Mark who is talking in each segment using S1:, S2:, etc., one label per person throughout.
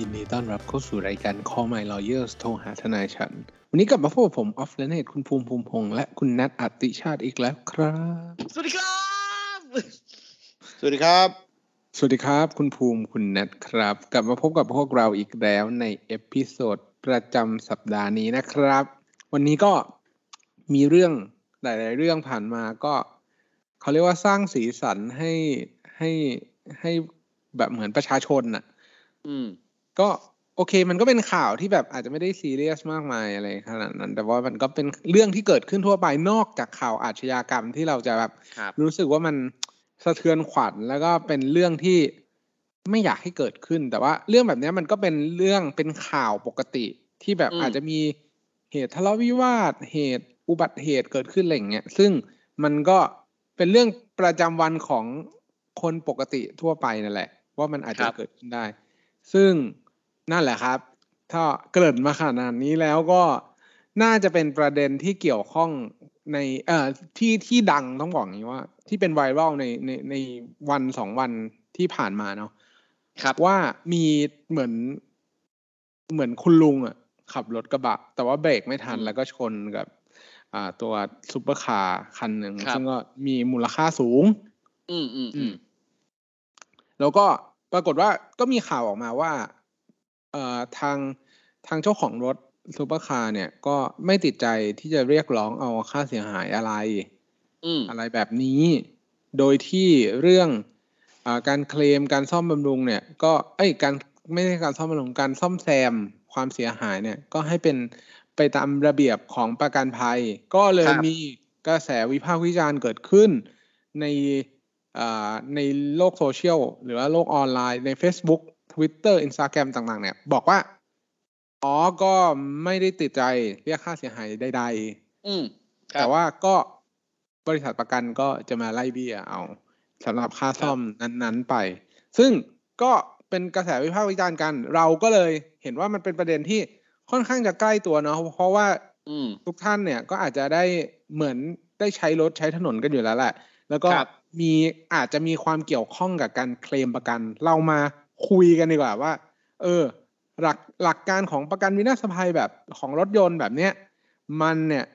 S1: ยินดีต้อนรับเข้าสู่รายการ Call My Lawyers โทรหาทนายฉัน วันนี้กลับมาพบกับผมออฟเลนเนตคุณภูมิภูมิพงษ์และคุณนัทอติชาติอีกแล้วครับ
S2: สวัสดีครับ
S3: สวัสดีครับ
S1: สวัสดีครับ คุณภูมิคุณนัทครับ กลับมาพบกับพวกเราอีกแล้วใน episode ประจำสัปดาห์นี้นะครับ วันนี้ก็มีเรื่องหลาย ๆ เรื่องผ่านมาก็เขาเรียกว่าสร้างสีสันให้ให้ให้แบบเหมือนประชาชนน่ะ
S2: อืม
S1: ก็โอเค มันก็เป็นข่าวที่แบบอาจจะไม่ได้ซีเรียสมากมายอะไรขนาดนั้น แต่ว่ามันก็เป็นเรื่องที่เกิดขึ้นทั่วไปนอกจากข่าวอาชญากรรมที่เราจะแบบ
S2: ครับ
S1: รู้สึกว่ามันสะเทือนขวัญแล้วก็เป็นเรื่องที่ไม่อยากให้เกิดขึ้น แต่ว่าเรื่องแบบเนี้ยมันก็เป็นเรื่องเป็นข่าวปกติที่แบบ
S2: อืม
S1: อาจจะมีเหตุทะเลาะวิวาท เหตุอุบัติเหตุเกิดขึ้นอะไรอย่างเงี้ยซึ่งมันก็เป็นเรื่องประจำวันของคนปกติทั่วไปนั่นแหละ ว่ามันอาจจะเกิดขึ้นได้ ซึ่ง นั่นแหละครับ ถ้าเกริ่นมาขนาดนี้แล้วก็น่าจะเป็นประเด็นที่เกี่ยวข้องในเอ่อที่ที่ดังต้องบอกอย่างนี้ว่า ที่เป็นไวรัลในในในวันสองวันที่ผ่านมาเนาะ
S2: ครับ
S1: ว่ามีเหมือนเหมือนคุณลุงอะ ขับรถกระบะ แต่ว่าเบรกไม่ทัน
S2: อืม
S1: แล้วก็ชนกับ อ่า ตัวซุปเปอร์คาร์คันหนึ่ง
S2: ครับ
S1: ซึ่งก็มีมูลค่าสูง
S2: อืมอืมอืม
S1: แล้วก็ปรากฏว่าก็มีข่าวออกมาว่า เอ่อทางทางเจ้าของรถซูเปอร์คาร์เนี่ยก็ไม่ติดใจที่จะเรียกร้องเอาค่าเสียหายอะไร
S2: อืม
S1: อะไรแบบนี้ โดยที่เรื่องอาการเคลมการซ่อมบำรุงเนี่ย ก็เอ้ยการไม่ใช่การซ่อมบำรุงการซ่อมแซมความเสียหายเนี่ย ก็ให้เป็นไปตามระเบียบของประกันภัย ก็เลยมีกระแสวิพากษ์วิจารณ์เกิดขึ้น ในอ่าในโลกโซเชียลหรือว่าโลกออนไลน์ใน Facebook Twitter Instagram ต่างๆ เนี่ย บอกว่า อ๋อ ก็ไม่ได้ติดใจเรียกค่าเสียหายใดๆ
S2: อืมครับ
S1: แต่ว่าก็บริษัทประกันก็จะมาไล่เบี้ยเอาสำหรับค่าซ่อมนั้น ๆ ไป ซึ่งก็เป็นกระแสวิพากษ์วิจารณ์กัน เราก็เลยเห็นว่ามันเป็นประเด็นที่ค่อนข้างจะใกล้ตัวเนาะเพราะว่า
S2: อืม
S1: ทุกท่านเนี่ยก็อาจจะได้เหมือนได้ใช้รถใช้ถนนกันอยู่แล้วแหละ แล้วก็
S2: ครับ
S1: มีอาจจะมีความเกี่ยวข้องกับการเคลมประกัน เรามา คุยกันดีกว่าว่า เออ หลักหลักการของประกันวินาศภัยแบบของรถยนต์แบบเนี้ยมันเนี่ย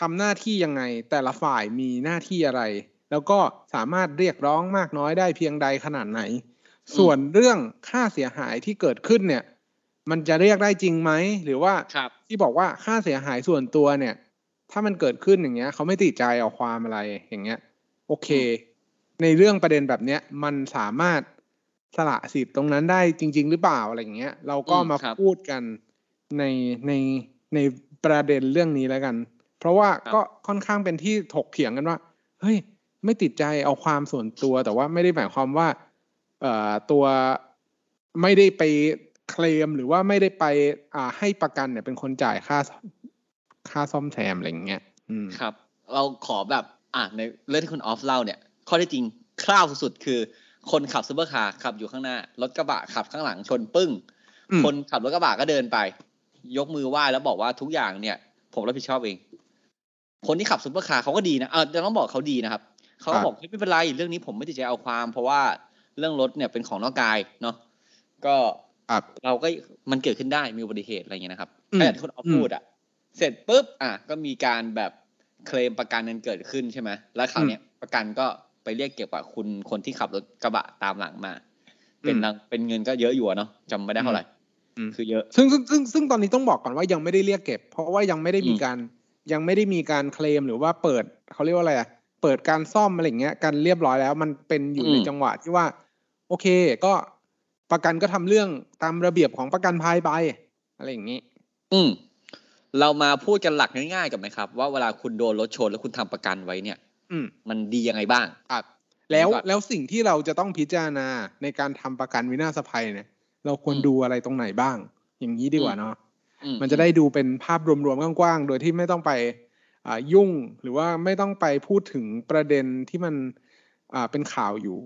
S1: ทำหน้าที่ยังไง แต่ละฝ่ายมีหน้าที่อะไร แล้วก็สามารถเรียกร้องมากน้อยได้เพียงใดขนาดไหน ส่วนเรื่องค่าเสียหายที่เกิดขึ้นเนี่ย มันจะเรียกได้จริงไหมหรือว่า
S2: ครับ
S1: ที่บอกว่าค่าเสียหายส่วนตัวเนี่ย ถ้ามันเกิดขึ้นอย่างเงี้ยเขาไม่ติดใจเอาความอะไรอย่างเงี้ย โอเค ในเรื่องประเด็นแบบเนี้ย มันสามารถ สละสิทธิ์ตรงนั้นได้จริง ๆ หรือเปล่าอะไรอย่างเงี้ย เราก็
S2: อืม
S1: มา
S2: ครับ
S1: พูดกันในในในประเด็นเรื่องนี้แล้วกัน เพราะว่า
S2: ครับ
S1: ก็ค่อนข้างเป็นที่ถกเถียงกันว่า เฮ้ย ไม่ติดใจเอาความส่วนตัว แต่ว่าไม่ได้หมายความว่า เอ่อตัวไม่ได้ไปเคลมหรือว่าไม่ได้ไป อ่าให้ประกันเนี่ยเป็นคนจ่ายค่าค่าซ่อมแซมอะไรอย่างเงี้ยอืม
S2: ครับ เราขอแบบ อะในเรื่องที่คุณออฟเล่าเนี่ย ข้อเท็จจริงคร่าวสุดๆคือ คนขับซูเปอร์คาร์ขับอยู่ข้างหน้ารถกระบะขับข้างหลังชนปึ้ง
S1: อืม
S2: คนขับรถกระบะก็เดินไป ยกมือไหว้แล้วบอกว่าทุกอย่างเนี่ย ผมรับผิดชอบเอง คนที่ขับซูเปอร์คาร์เขาก็ดีนะเออจะต้องบอกเขาดีนะครับเขาก็บอกเฮ้ยไม่เป็นไรเรื่องนี้ผมไม่ติดใจเอาความ เพราะว่าเรื่องรถเนี่ยเป็นของนอกกายเนาะก็
S1: ครับ
S2: เราก็มันเกิดขึ้นได้มีอุบัติเหตุอะไรเงี้ยนะครับ
S1: อืม
S2: แต่อย่างที่คุณออฟพูดอะ เสร็จปุ๊บอะก็มีการแบบเคลมประกันกันเกิดขึ้นใช่ไหมแล้วคราวเนี้ยประกันก็ ไปเรียกเก็บกับคุณคนที่ขับรถกระบะตามหลังมา เป็น
S1: อืม
S2: รังเป็นเงินก็เยอะอยู่อะเนาะจำไม่ได้เท่าไหร่
S1: อืม
S2: คือเยอะ
S1: ซึ่งซึ่งซึ่งซึ่งตอนนี้ต้องบอกก่อนว่ายังไม่ได้เรียกเก็บ เพราะว่ายังไม่ได้มี
S2: อืม
S1: การยังไม่ได้มีการเคลมหรือว่าเปิดเขาเรียกว่าอะไรอะเปิดการซ่อมอะไรอย่างเงี้ยกันเรียบร้อยแล้ว มันเป็นอยู่ในจังหวะที่ว่า โอเค ก็ประกันก็ทำเรื่องตามระเบียบของประกันภัยไปอะไรอย่างงี้
S2: อืมเรามาพูดกันหลักง่ายๆกันไหมครับ ว่าเวลาคุณโดนรถชนแล้วคุณทำประกันไว้เนี่ย
S1: อื ม
S2: มันดียังไงบ้าง
S1: ครับแล้ว
S2: ดีกว่า
S1: แล้วสิ่งที่เราจะต้องพิจารณาในการทำประกันวินาศภัยเนี่ย เราควร
S2: อืม
S1: ดูอะไรตรงไหนบ้าง อย่างนี้ดีกว่า
S2: อืม
S1: เนาะ
S2: อื
S1: มันจะได้ดูเป็นภาพรวมๆกว้างๆ โดยที่ไม่ต้องไปอ่ายุ่งหรือว่าไม่ต้องไปพูดถึงประเด็นที่มันอ่าเป็นข่าวอยู่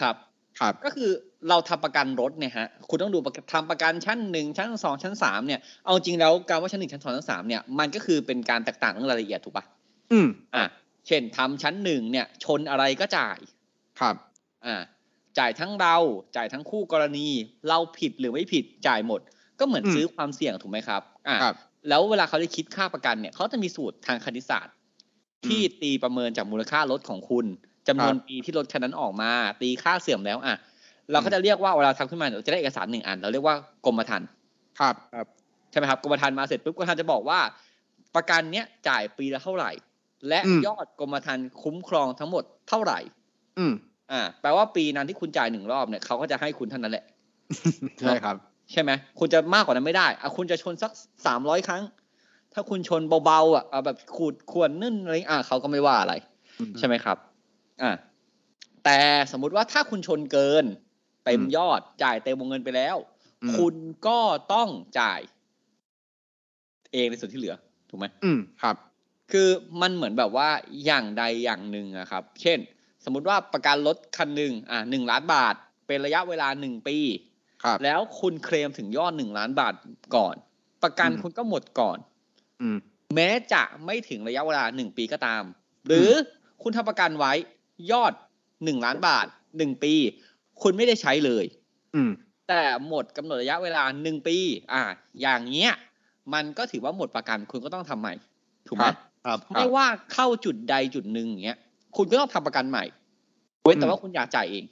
S2: ครับ
S1: ครับ
S2: ก็คือเราทำประกันรถเนี่ยฮะคุณต้องดูประกันทำประกันชั้นหนึ่งชั้นสองชั้นสามเนี่ยเอาจริงแล้วการว่าชั้นหนึ่งชั้นสองชั้นสามเนี่ยมันก็คือเป็นการแตกต่างเรื่องรายละเอียดถูกปะ
S1: อืม
S2: อะ เช่นทำชั้นหนึ่งเนี่ย ชนอะไรก็จ่าย
S1: ครับ
S2: อ่าจ่ายทั้งเราจ่ายทั้งคู่กรณี เราผิดหรือไม่ผิดจ่ายหมด ก็เหมือน
S1: อืม
S2: ซื้อความเสี่ยงถูกไหมครับอ่า
S1: ครับ
S2: แล้วเวลาเขาจะคิดค่าประกันเนี่ยเขาจะมีสูตรทางคณิตศาสตร์ ที่ตีประเมินจากมูลค่ารถของคุณจำนวน
S1: ครับ
S2: ปีที่รถคันนั้นออกมา ตีค่าเสื่อมแล้วอะเราก็จะเรียกว่าเวลาทำขึ้นมาเราจะได้เอกสารหนึ่งอัน เราเรียกว่ากรมธรรม์
S1: ครับ
S2: ใช่ไหมครับกรมธรรม์มาเสร็จปุ๊บกรมธรรม์จะบอกว่า ประกันเนี้ยจ่ายปีละเท่าไหร่ และ
S1: อืม
S2: ยอดกรมธรรม์คุ้มครองทั้งหมดเท่าไหร่
S1: อืม
S2: อ่า แปลว่าปีนั้นที่คุณจ่ายหนึ่งรอบเนี่ยเขาก็จะให้คุณเท่านั้นแหละ
S1: ใช่ครับ
S2: ใช่ไหมคุณจะมากกว่านั้นไม่ได้อะคุณจะชนสักสามร้อยครั้ง ถ้าคุณชนเบาๆอะเอาแบบขูดขวนนึ่นอะไรอะเขาก็ไม่ว่าอะไร ใช่ไหมครับ อ่าแต่สมมุติว่าถ้าคุณชนเกิน เต็ม
S1: อืม
S2: ยอดจ่ายเต็มวงเงินไปแล้ว
S1: อืม
S2: คุณก็ต้องจ่าย เองในส่วนที่เหลือ ถูกไหม
S1: อืมครับ
S2: คือมันเหมือนแบบว่าอย่างใดอย่างหนึ่งอะครับ เช่น สมมุติว่าประกันรถคันหนึ่งอ่าหนึ่งล้านบาท เป็นระยะเวลาหนึ่งปี
S1: ครับ
S2: แล้วคุณเคลมถึงยอดหนึ่งล้านบาทก่อน ประกัน
S1: อืม
S2: คุณก็หมดก่อน
S1: อืม
S2: แม้จะไม่ถึงระยะเวลาหนึ่งปีก็ตาม หรือคุณทำประกันไว้ยอดหนึ่งล้านบาทหนึ่งปี คุณไม่ได้ใช้เลย
S1: อืม
S2: แต่หมดกำหนดระยะเวลาหนึ่งปี อ่า อย่างเงี้ย มันก็ถือว่าหมดประกันคุณก็ต้องทำใหม่ ถูกไหม
S1: ครับ
S3: ครับ
S2: ไม่ว่าเข้าจุดใดจุดหนึ่งอย่างเงี้ย คุณก็ต้องทำประกันใหม่เว้นแต่ว่าคุณอยากจ่ายเอง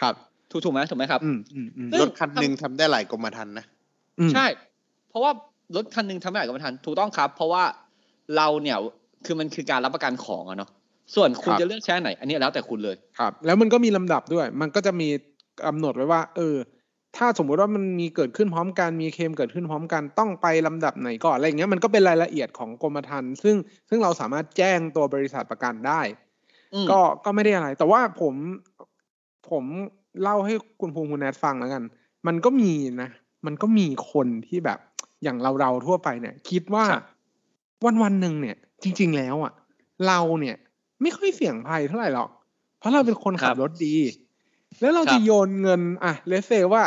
S1: ครับ
S2: ถูกถูกไหมถูกไหมครับ
S1: อืมอืมอืม
S2: ซึ่ง
S3: รถคันหนึ่งทำได้หลายกรมธรรม์นะ
S1: อืม
S2: ใช่เพราะว่ารถคันหนึ่งทำไม่ได้กับประทันถูกต้องครับ เพราะว่าเราเนี่ยคือมันคือการรับประกันของอะเนาะส่วนคุณจะเลือกใช้ไหน อันนี้แล้วแต่คุณเลย
S1: ครับ แล้วมันก็มีลำดับด้วย มันก็จะมีกำหนดไว้ว่า เออ ถ้าสมมุติว่ามันมีเกิดขึ้นพร้อมกันมีเคลมเกิดขึ้นพร้อมกันต้องไปลำดับไหนก่อนอะไรอย่างเงี้ยมันก็เป็นรายละเอียดของกรมธรรม์ซึ่งซึ่งเราสามารถแจ้งตัวบริษัทประกันได้
S2: อืม
S1: ก็ก็ไม่ได้อะไร แต่ว่าผมผมเล่าให้คุณภูมิคุณแนทฟังแล้วกัน มันก็มีนะ มันก็มีคนที่แบบอย่างเราเราๆทั่วไปเนี่ย คิดว่า
S2: ครับ
S1: วันวันๆหนึ่งเนี่ย จริง ๆ แล้วอะ เราเนี่ย ไม่ค่อยเสี่ยงภัยเท่าไหร่หรอก เพราะเราเป็นคนขับรถดี แล้วเราจะโยนเงิน อะเลสเซว่า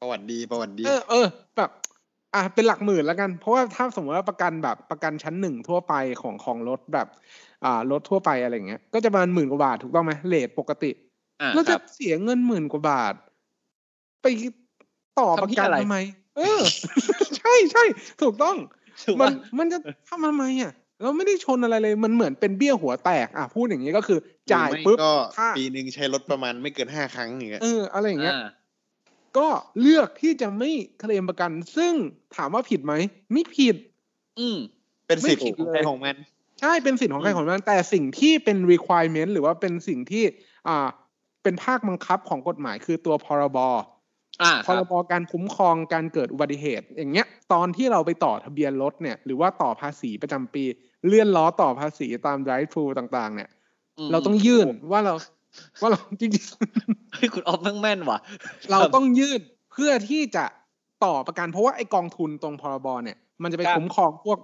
S3: ประวัติดีประวัติดี
S1: เออเออแบบอะเป็นหลักหมื่นแล้วกัน เพราะว่าถ้าสมมติว่าประกันแบบประกันชั้นหนึ่งทั่วไปของของรถแบบ อ่ารถทั่วไปอะไรเงี้ย ก็จะประมาณหมื่นกว่าบาทถูกต้องไหมเลทปกติ
S2: อ่า
S1: เรา
S2: ค
S1: จะ
S2: รับ
S1: เสียเงินหมื่นกว่าบาท ไปต่อ
S2: ทำ
S1: ประ
S2: ที่
S1: กัน
S2: อะไร
S1: ทำไม เออ ใช่ใช่ถูกต้อง
S2: ถูก
S1: มั
S2: ปะ
S1: นมันจะทำทำไมอะเราไม่ได้ชนอะไรเลย มันเหมือนเป็นเบี้ยหัวแตก อะพูดอย่างนี้ก็คือ จ่าย
S3: หรือไม่
S1: ปุ๊บ
S3: ก็
S1: ค่า
S3: ปีหนึ่งใช้รถประมาณไม่เกินห้าครั้งอย่างเงี้ย
S1: เอออะไรอย่างเงี้ย
S2: อ่า
S1: ก็เลือกที่จะไม่เคลมประกัน ซึ่งถามว่าผิดไหม ไม่ผิด
S2: อืม
S3: เป็นสิทธิ์
S1: ไม่ผิด
S3: ของ
S1: เลย
S3: ใครของมัน
S1: ใช่เป็นสิทธิ์ของใคร
S2: อืม
S1: ของมัน แต่สิ่งที่เป็น requirement หรือว่าเป็นสิ่งที่ อ่า เป็นภาคบังคับของกฎหมายคือตัวพรบ
S2: อ่า
S1: พรบการคุ้มครองการเกิดอุบัติเหตุ อย่างเงี้ย ตอนที่เราไปต่อทะเบียนรถเนี่ย หรือว่าต่อภาษีประจำปี เลื่อนล้อต่อภาษีตาม drive thru ต่าง ๆ เนี่ย
S2: ม
S1: เราต้องยื่นว่าเรา ว่าเราจริง
S2: เฮ้ยคุณออฟแม่งแม่นว่ะ
S1: ๆเราต้องยื่นเพื่อที่จะต่อประกันเพราะว่าไอกองทุนตรงพรบเนี่ย มันจะไป
S2: ครับ
S1: คุ้มครองพวก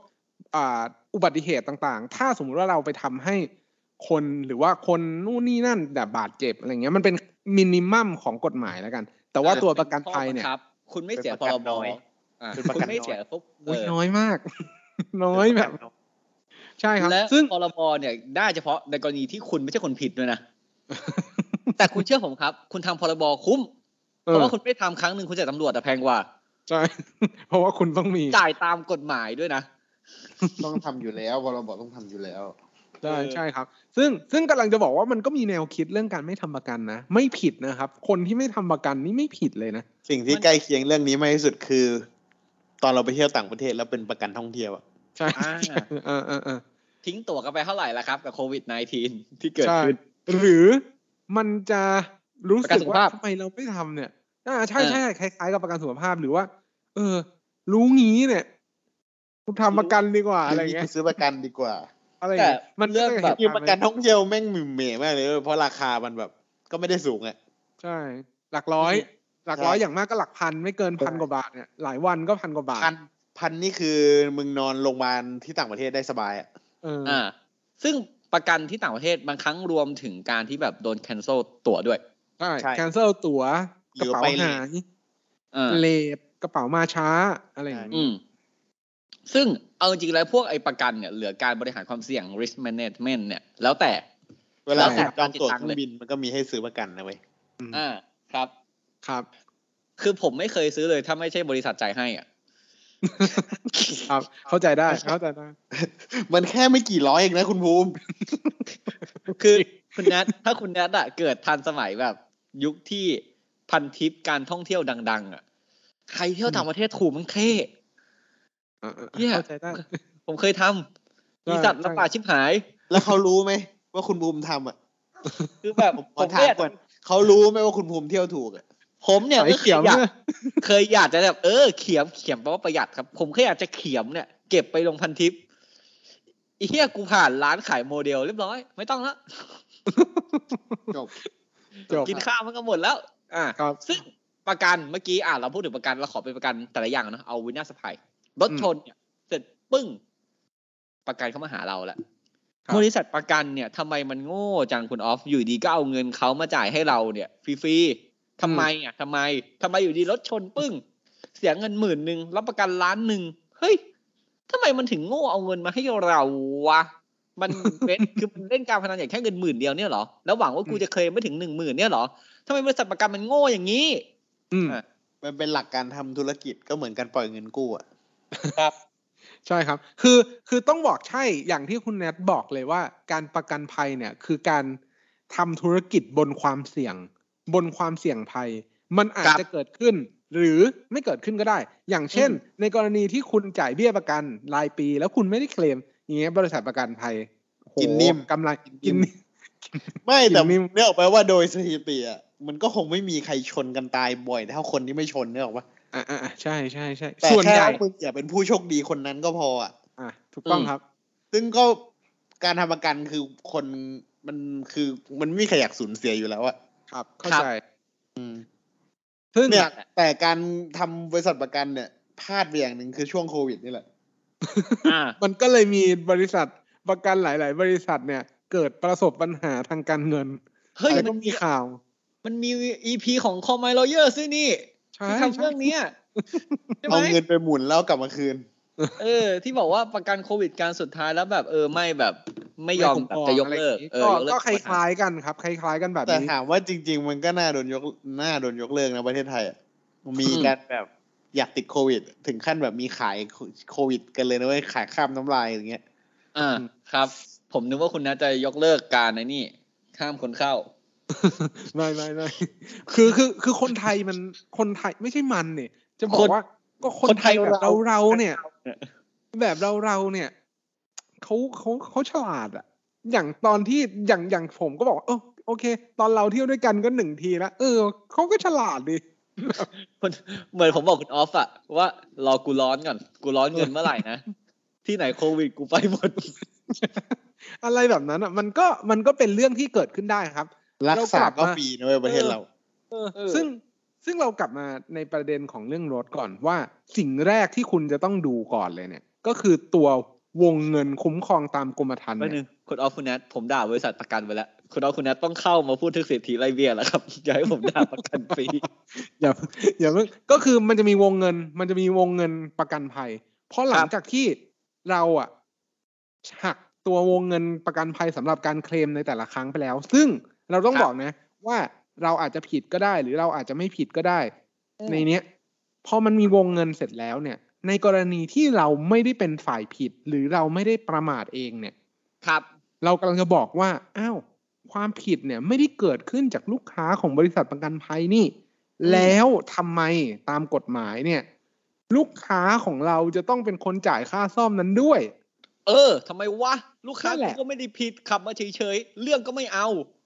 S1: อ่าอุบัติเหตุต่างๆ ถ้าสมมุติว่าเราไปทำให้คนหรือว่าคนนู่นนี่นั่นแบบบาดเจ็บอะไรเงี้ยมันเป็นมินิมัมของกฎหมายแล้วกัน แต่ว่าตัวประกันภัยเนี่ย
S2: ครับคุณไม่เสียพ
S3: เป็น
S2: ร
S3: ประ
S2: บ
S3: กันน้อย
S2: อ่า
S3: เป็นประ
S2: คุ
S3: กั
S2: ณ
S3: น
S2: ไม่เสียปุ๊บเอ
S1: อุ๊ย
S2: อ
S1: น้อยมาก น้อยแบบ ใช่ครับ
S2: และ
S1: ซึ่ง
S2: พรบเนี่ยได้เฉพาะในกรณีที่คุณไม่ใช่คนผิดด้วยนะ แต่คุณเชื่อผมครับ คุณทำพรบคุ้ม
S1: เอ
S2: เพราะ
S1: อ
S2: ว่าคุณไม่ทำครั้งหนึ่งคุณจ่ายตำรวจอะแพงกว่า
S1: ใช่ เพราะว่าคุณต้องมี
S2: จ่ายตามกฎหมายด้วยนะ
S3: ต้องทำอยู่แล้วพรบต้องทำอยู่แล้ว
S1: ใช่
S2: เออ
S1: ใช่ครับ ซึ่งซึ่งกำลังจะบอกว่ามันก็มีแนวคิดเรื่องการไม่ทำประกันนะ ไม่ผิดนะครับ คนที่ไม่ทำประกันนี่ไม่ผิดเลยนะ
S3: สิ่งที่ใกล้เคียงเรื่องนี้มากที่สุดคือ ตอนเราไปเที่ยวต่างประเทศแล้วเป็นประกันท่องเที่ยวอะ
S1: ใช่
S2: อ่า
S1: เออเออเออ
S2: ทิ้งตั๋วกันไปเท่าไหร่แล้วครับกับโควิด -19 ที่เกิด
S1: ใช่
S2: ขึ้น
S1: หรือมันจะรู้
S2: ประกั
S1: สึ
S2: น
S1: ก
S2: สุข
S1: ว่า
S2: ภาพ
S1: ทำไมเราไม่ทำเนี่ยอ่าใช่
S2: เออ
S1: ใช่คล้ายๆกับประกันสุขภาพหรือว่า เออ รู้งี้เนี่ยกูทำประกันดีกว่าอะไรเงี้ย
S3: ซื้อประกันดีกว่า
S1: อะไรเงี้ยมัน
S2: เรื่องแบบ
S3: คือประกันท่องเที่ยวแม่งหมิ่มเหม่มากเลยเว้ยเพราะราคามันแบบ ก็ไม่ได้สูงอะ
S1: ใช่ หลักร้อย หลักร้อย
S3: ใช่
S1: อย่างมากก็หลักพันไม่เกินพัน
S3: ใช่
S1: กว่าบาทเนี่ยหลายวันก็พันกว่าบาท
S3: พันพันนี่คือมึงนอนโรงพยาบาลที่ต่างประเทศได้สบายอะ
S1: เออ
S2: อ่าซึ่ง ประกันที่ต่างประเทศบางครั้งรวมถึงการที่แบบโดน cancel ตั๋วด้วย
S1: ใช่
S3: ใช่
S1: แคนเซิลตั๋ว
S3: ห
S1: ก
S3: รื
S1: ระ
S3: อ
S1: เป๋า
S3: ไปเลท
S1: หาย
S2: อ่า
S1: เลทกระเป๋ามาช้าอะไรอย่าง
S2: อื
S1: นี้
S2: มซึ่งเอาจริงๆแล้วพวกไอ้ประกันเนี่ยเหลือการบริหารความเสี่ยง risk management เนี่ย แล้วแต่
S3: เวลา
S2: แล้วแต่
S3: จองตั๋ว
S2: การ
S3: เค
S2: ติดตั้ง
S3: รื่องบินมันก็มีให้ซื้อประกันนะเว้ย
S2: อ่าครับ
S1: ครับ
S2: คือผมไม่เคยซื้อเลยถ้าไม่ใช่บริษัทจ่ายให้อะ
S1: ครับ เข้าใจได้ เข้าใจได้
S3: มันแค่ไม่กี่ร้อยเองนะคุณภูมิ
S2: คือคุณแนทถ้าคุณแนทอะเกิดทันสมัยแบบ ยุคที่พันทิปการท่องเที่ยวดัง ๆ อะ ใครเที่ยวต่างประเทศถูกมันเท่
S1: อ่าอ่า
S2: เนี่ย
S1: เข้าใจได้
S2: ผมเคยทำมีสัตว์
S1: ใช่
S2: ลำบากชิบหาย
S3: แล้วเขารู้ไหมว่าคุณภูมิทำอะ
S2: คือแบบ
S3: ผมข
S2: ผ
S3: อ
S2: ม
S3: ถาม
S2: เนี่ย
S3: ก่อนเขารู้ไหมว่าคุณภูมิเที่ยวถูกอะ
S2: ผมเนี่ย
S1: สาย
S2: ก็เค
S1: เขี
S2: ย
S1: ยว
S2: อยาก
S1: เนี่ย
S2: เคยอยากจะแบบเออเขียมเขียมแปลว่าประหยัดครับ ผมเคยอยากจะเขียมเนี่ยเก็บไปลงพันทิปไอ้เหี้ยกูผ่านร้านขายโมเดลเรียบร้อย ไม่ต้องละ
S3: จบ
S1: จบ
S2: กินข้าวมันก็หมดแล้ว อ่า
S1: ครับ
S2: ซึ่งประกันเมื่อกี้อ่าเราพูดถึงประกันเราขอเป็นประกันแต่ละอย่างนะเอาวินาศภัยรถชนเนี่ยเสร็จปึ้ง ประกันเข้ามาหาเราแหละ
S1: ครับ
S2: บริษัทประกันเนี่ยทำไมมันโง่จังคุณออฟอยู่ดีก็เอาเงินเขามาจ่ายให้เราเนี่ยฟรีๆ ทำไมอะทำไมทำไมอยู่ดีรถชนปึ้ง เสียเงินหมื่นหนึ่งรับประกันล้านหนึ่งเฮ้ยทำไมมันถึงโง่เอาเงินมาให้เราวะมันเป็นคือมันเล่นการพนันอย่างแค่เงินหมื่นเดียวเนี่ยเหรอแล้วหวังว่ากูจะเคลมไม่ถึงหนึ่งหมื่นเนี่ยเหรอทำไมบริษัทประกันมันโง่อย่างนี้
S1: อืม
S2: อะ
S3: มันเป็นหลักการทำธุรกิจก็เหมือนการปล่อยเงินกู้อะ
S2: ครับ
S1: ใช่ครับ คือคือต้องบอกใช่อย่างที่คุณแนทบอกเลยว่า การประกันภัยเนี่ย คือการทำธุรกิจบนความเสี่ยง บนความเสี่ยงภัย มันอาจ
S2: ครับ
S1: จะเกิดขึ้น หรือไม่เกิดขึ้นก็ได้ อย่างเช่น ในกรณีที่คุณจ่ายเบี้ยประกันรายปี แล้วคุณไม่ได้เคลมอย่างเงี้ยบริษัทประกันภัยโห
S3: กินนิ่ม
S1: กำไร
S3: กิ
S1: กิน
S3: นนิ่
S1: นิ่
S3: ม
S1: ม
S3: ไม่แต่
S1: กินนิ่ม
S3: เนี่ยออกไปว่าโดยสถิติอะมันก็คงไม่มีใครชนกันตายบ่อยเท่าคนที่ไม่ชนเนี่ยหรอกปะ
S1: อ่าอ่าใช่ใช่ใช่
S3: แต่
S1: ส่วน
S3: แค่
S1: ใหญ่
S3: มึงอย่าเป็นผู้โชคดีคนนั้นก็พออะ
S1: อะถูกต้อง
S2: อืม
S1: ครับ
S3: ซึ่งก็การทำประกันคือคนมันคือมันไม่มีใครอยากสูญเสียอยู่แล้วอะ
S1: ครับเข้า
S2: ครับ
S1: ใจ
S3: อืม
S1: ซึ่ง
S3: เนี่ยแต่การทำบริษัทประกันเนี่ยพลาดไปอย่างหนึ่งคือช่วงโควิดนี่แหละ
S2: อ่า
S1: มันก็เลยมีบริษัทประกันหลาย ๆ บริษัทเนี่ย เกิดประสบปัญหาทางการเงิน
S2: เฮ้ย
S1: แล้ว
S2: มั
S1: ก็
S2: น
S1: มีข่าว
S2: มันมีอีพีของคอมไมลเยอร์ซึ่งนี่
S1: ใช่
S2: ที่ทำ
S1: ใช่
S2: เรื่องเนี้ยใช่ไหม
S3: เอาเงินไปหมุนแล้วกลับมาคืน
S2: เออ ที่บอกว่าประกันโควิดการสุดท้ายแล้วแบบ เออไม่แบบไม่ยอมแบบจะยกเลิกเออ
S1: ก็
S2: ยกเลิ
S1: ก็
S2: ก
S1: คล้ายๆกันครับคล้ายๆกันแบบ
S3: แต่
S1: นี้
S3: ถามว่าจริง ๆ มันก็น่าโดนยกน่าโดนยกเลิกนะประเทศไทยอะมีการแบบอยากติดโควิด ถึงขั้นแบบมีขายโควิด กันเลยนะเว้ยขายข้ามน้ำลายอย่างเงี้ย
S2: อ่าครับ ผมนึกว่าคุณนัทจะยกเลิกการในนี่ข้ามคนเข้า
S1: ไม่ไม่ไม่คือคือคือคนไทยมันคนไทยไม่ใช่มันเนี่ย จะบอ
S2: ค
S1: ก
S2: น
S1: ว่าก็คน
S2: คน
S1: ไท
S2: ไท
S1: ย
S2: ย
S1: แบบเรา
S2: เรา
S1: เราเนี่ย แบบเราเราเนี่ยเขาเขาเขาฉลาดอะอย่างตอนที่อย่างอย่างผมก็บอกว่าเออโอเค ตอนเราเที่ยวด้วยกันก็หนึ่งทีแล้วเออเขาก็ฉลาดดิ
S2: คนเหมือนผมบอกคุณออฟอะว่ารอกูร้อนก่อน กูร้อนเงินเมื่อไหร่นะที่ไหนโควิดกูไปหมด
S1: อะไรแบบนั้นอะมันก็มันก็เป็นเรื่องที่เกิดขึ้นได้ครับ
S3: รักษา
S1: เรากลับ
S3: ก็
S1: มา
S3: ฟรีนะเว้ยประเทศเรา
S1: เออ
S2: เออ
S1: ซึ่ง ซึ่งเรากลับมาในประเด็นของเรื่องรถก่อนว่าสิ่งแรกที่คุณจะต้องดูก่อนเลยเนี่ย ก็คือตัววงเงินคุ้มครองตามกรมธรรม์
S2: แป๊บนึ
S1: เนี่ย
S2: งคุณออฟคุณแนทผมด่าบริษัทประกันไปแล้วคุณออฟคุณแนทต้องเข้ามาพูดถึงเศรษฐีไรเบียแล้วครับอย่าให้ผมด่าประกันฟรี
S1: อย่าอย่าเพิ่งก็คือมันจะมีวงเงิน มันจะมีวงเงินประกันภัย เพราะหลั
S2: ค
S1: ง
S2: รับ
S1: จากที่เราอะหักตัววงเงินประกันภัยสำหรับการเคลมในแต่ละครั้งไปแล้ว ซึ่งเราต้องบอกนะว่า เราอาจจะผิดก็ได้ หรือเราอาจจะไม่ผิดก็ได้ ในเนี้ยพอมันมีวงเงินเสร็จแล้วเนี่ย ในกรณีที่เราไม่ได้เป็นฝ่ายผิด หรือเราไม่ได้ประมาทเองเนี่ย
S2: ครับ
S1: เรากำลังจะบอกว่าอ้าวความผิดเนี่ยไม่ได้เกิดขึ้นจากลูกค้าของบริษัทประกันภัยนี่ แล้วทำไมตามกฎหมายเนี่ย ลูกค้าของเราจะต้องเป็นคนจ่ายค่าซ่อมนั้นด้วย
S2: เออทำไมวะ ลูกค้า
S1: นั่นแห
S2: กู
S1: ละ
S2: ก็ไม่ได้ผิดขับมาเฉยๆเรื่องก็ไม่เอา
S1: อืม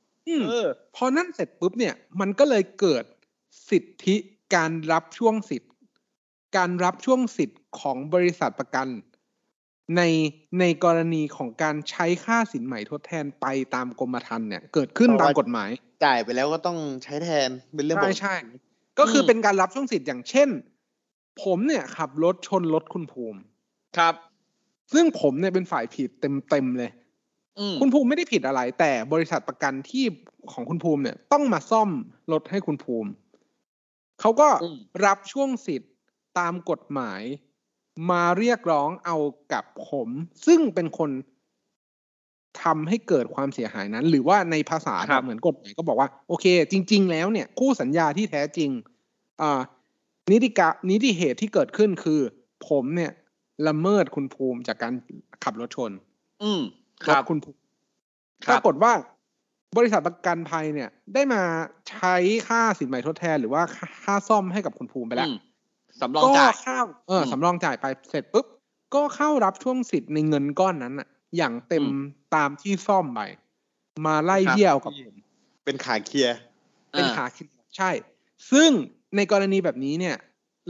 S2: เออ
S1: พอนั่นเสร็จปุ๊บเนี่ย มันก็เลยเกิดสิทธิการรับช่วงสิทธิ์ การรับช่วงสิทธิ์ของบริษัทประกัน ในในกรณีของการใช้ค่าสินใหม่ทดแทนไปตามกรมธรรม์เนี่ย เกิดขึ้น
S3: เพราะ
S1: ตาม
S3: ว่า
S1: กฎหมาย
S3: จ่ายไปแล้วก็ต้องใช้แทนเป็นเรื่องป
S1: ใช่
S3: กติ
S1: ใช่ก็คืออ
S2: ม
S1: เป็นการรับช่วงสิทธิ์อย่างเช่น ผมเนี่ยขับรถชนรถคุณภูมิ
S2: ครับ
S1: ซึ่งผมเนี่ยเป็นฝ่ายผิดเต็มๆเลย
S2: อืม
S1: คุณภูมิไม่ได้ผิดอะไร แต่บริษัทประกันที่ของคุณภูมิเนี่ย ต้องมาซ่อมรถให้คุณภูมิ เขาก็
S2: อืม
S1: รับช่วงสิทธิ์ตามกฎหมาย มาเรียกร้องเอากับผม ซึ่งเป็นคนทำให้เกิดความเสียหายนั้น หรือว่าในภาษา
S2: ครับ
S1: เหมือนกฎหมายก็บอกว่า โอเค จริง ๆ แล้วเนี่ย คู่สัญญาที่แท้จริงอ่านิติกะนิติเหตุที่เกิดขึ้นคือ ผมเนี่ยละเมิดคุณภูมิจากการขับรถชน
S2: อืมค
S1: รถ
S2: รับ
S1: คุณภูมิ
S2: ค
S1: ป
S2: รับ
S1: รากฏว่าบริษัทประกันภัยเนี่ย ได้มาใช้ค่าสินใหม่ทดแทนหรือว่าค่าค่าซ่อมให้กับคุณภูมิไปแล้ว
S2: อืมสำรอง
S1: ก็
S2: จ่าย
S1: เข้าเอออ
S2: ม
S1: สำรองจ่ายไปเสร็จปุ๊บก็เข้ารับช่วงสิทธิ์ในเงินก้อนนั้นอะอย่างเต็ม
S2: อืม
S1: ตามที่ซ่อมไปมาไล่
S2: ครับ
S1: เบี้ยวกับผม
S3: เป็นขาเคลียร์
S1: เป็น
S2: อ่า
S1: ขาคิดใช่ ซึ่งในกรณีแบบนี้เนี่ย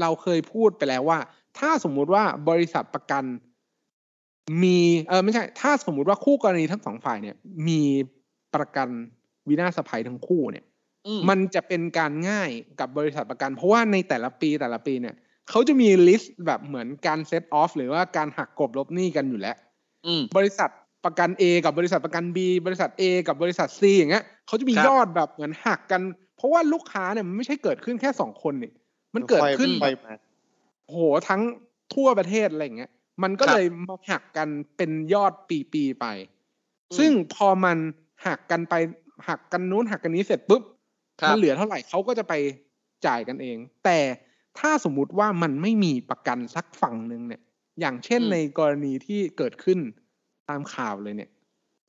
S1: เราเคยพูดไปแล้วว่า ถ้าสมมุติว่าบริษัทประกัน มีเออไม่ใช่ ถ้าสมมุติว่าคู่กรณีทั้งสองฝ่ายเนี่ย มีประกันวินาศภัยทั้งคู่เนี่ย
S2: อืม
S1: มันจะเป็นการง่ายกับบริษัทประกัน เพราะว่าในแต่ละปีแต่ละปีเนี่ยเขาจะมี list แบบเหมือนการ set off หรือว่าการหักกลบลบหนี้กันอยู่แล้ว
S2: อืม
S1: บริษัทประกัน A กับบริษัทประกัน B บริษัท A กับบริษัท C อย่างเงี้ยเขาจะมี
S2: ครับ
S1: ยอดแบบเหมือนหักกัน เพราะว่าลูกค้าเนี่ยมันไม่ใช่เกิดขึ้นแค่สองคนนี่มันเกิดขึ้น
S3: ไป
S1: แบบ
S3: มา
S1: โหทั้งทั่วประเทศอะไรอย่างเงี้ย มันก็
S2: ครับ
S1: เลยมาหักกันเป็นยอดปีๆไป
S2: อืม
S1: ซึ่งพอมันหักกันไปหักกันนู้นหักกันนี้เสร็จปุ๊บ
S2: ครับ
S1: มันเหลือเท่าไหร่เขาก็จะไปจ่ายกันเอง แต่ถ้าสมมุติว่ามันไม่มีประกันสักฝั่งหนึ่งเนี่ย อย่างเช่น
S2: อืม
S1: ในกรณีที่เกิดขึ้นตามข่าวเลยเนี่ย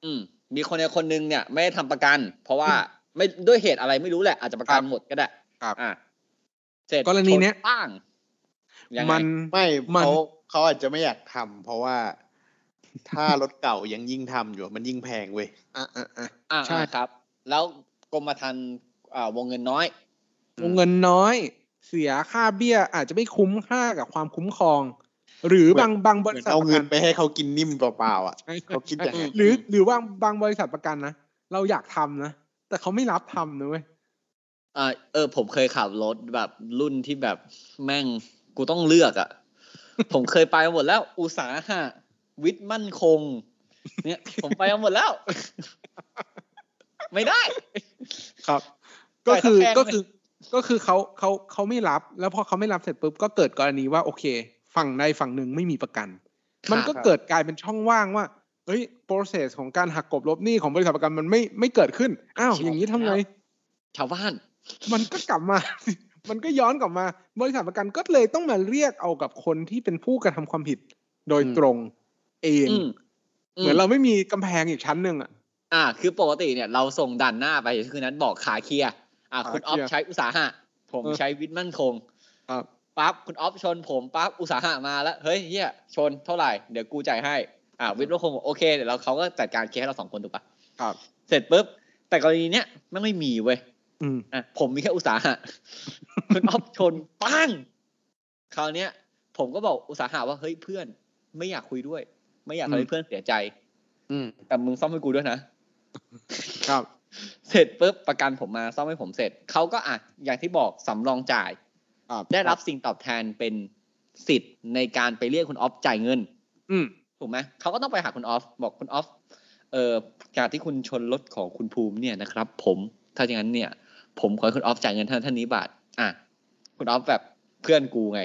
S2: อืม มีคนในคนหนึงเนี่ย ไม่ได้ทำประกัน เพราะว่าไม่ด้วยเหตุอะไรไม่รู้แหละ อาจจะประกัน
S1: ครับ
S2: หมดก็ได้
S1: ครับ
S2: อ่าเสร็จ
S1: กรณีเนี้ย
S2: ชป้างยังไง
S1: มัน
S3: ไม่
S1: มัน
S3: เขา เขาอาจจะไม่อยากทำเพราะว่าถ้ารถเก่ายังยิ่งทำอยู่มันยิ่งแพงเว้ย
S1: อะอะอะ
S2: อ่า
S1: ใช่
S2: ครับ แล้วกรมธรรม์อ่าวงเงินน้อย
S1: วงเงินน้อย เสียค่าเบี้ยอาจจะไม่คุ้มค่ากับความคุ้มครอง หรือ
S3: เหมือน
S1: บางบางบ
S3: เหมื
S1: ริ
S3: อน
S1: ษัท
S3: เอา
S1: ประ
S3: เงิ
S1: กันน
S3: ไปให้เขากินนิ่มเปล่าๆอะเขาคิดอย่างนั้น
S1: หรือหรือว่าบางบริษัทประกันนะเราอยากทำนะแต่เขาไม่รับทำนะเว้ย
S2: อ่าเออ ผมเคยขับรถแบบรุ่นที่แบบแม่งกูต้องเลือกอะ่ะ ผมเคยไปมาหมดแล้ว อุตสาหะ วิทย์มั่นคง เนี่ย ผมไปมาหมดแล้ว ไม่ได้
S1: ครับ ก็คือ
S2: แต่ถ้าแพง
S1: ก็คือก็คือเขาเขาเขาไม่รับ แล้วพอเขาไม่รับเสร็จปุ๊บก็เกิดกรณีว่าโอเค ฝั่งใดฝั่งหนึ่งไม่มีประกัน มันก็
S3: ครับ
S1: เกิดกลายเป็นช่องว่างว่าเฮ้ย process ของการหักกลบลบหนี้ของบริษัทประกันมันไม่ไม่เกิดขึ้น อ้าว อย่างนี้ทำไง
S2: ชาวบ้าน
S1: มันก็กลับมา มันก็ย้อนกลับมา บริษัทประกันก็เลยต้องมาเรียกเอากับคนที่เป็นผู้กระทำความผิดโดย
S3: อืม
S1: ตรงเอง
S2: อืม
S1: เหมือนเราไม่มีกำแพงอีกชั้นหนึ่งอะ
S2: อ่า คือปกติเนี่ยเราส่งดันหน้าไปคือนั้นบอกขาเคลียร์อ่า
S1: ขา
S2: คุณออฟ
S1: เคลียร์
S2: ใช้อุตสาหะ ผม
S1: เออ
S2: ใช้วิทย์มั่นคง
S1: ครับ
S2: ปั๊บคุณออฟชนผมปั๊บอุตสาหะมาแล้ว เฮ้ยเฮียชนเท่าไหร่เดี๋ยวกูจ่ายให้ อ่าวิทย์มั่นคงบอกโอเคเดี๋ยวเราเขาก็จัดการเคลียร์ให้เราสองคนถูกปะ
S1: ครับ
S2: เสร็จปุ๊บแต่กรณีเนี้ยไม่งไม่มีเว้ย
S1: อืม
S2: อะผมมีแค่อุตสาหะคุณออฟชนปังคราวเนี้ย ผมก็บอกอุตสาหะว่าเฮ้ยเพื่อน ไม่อยากคุยด้วย ไม่อยากทำให้เพื่อนเสียใจ
S3: อืม
S2: แต่มึงซ่อมให้กูด้วยนะ
S1: ครับ
S2: เสร็จปุ๊บประกันผมมาซ่อมให้ผมเสร็จเขาก็อะอย่างที่บอกสำรองจ่าย
S1: ครับ
S2: ได้รับสิ่งตอบแทนเป็นสิทธิ์ในการไปเรียกคุณออฟจ่ายเงิน
S1: อืม
S2: ถูกไหมเขาก็ต้องไปหาคุณออฟบอกคุณออฟเอ่อจากที่คุณชนรถของคุณภูมิเนี่ยนะครับ ผมถ้าอย่างนั้นเนี่ย ผมขอให้คุณออฟจ่ายเงินเท่าเท่านี้บาท อะคุณออฟแบบเพื่อนกูไง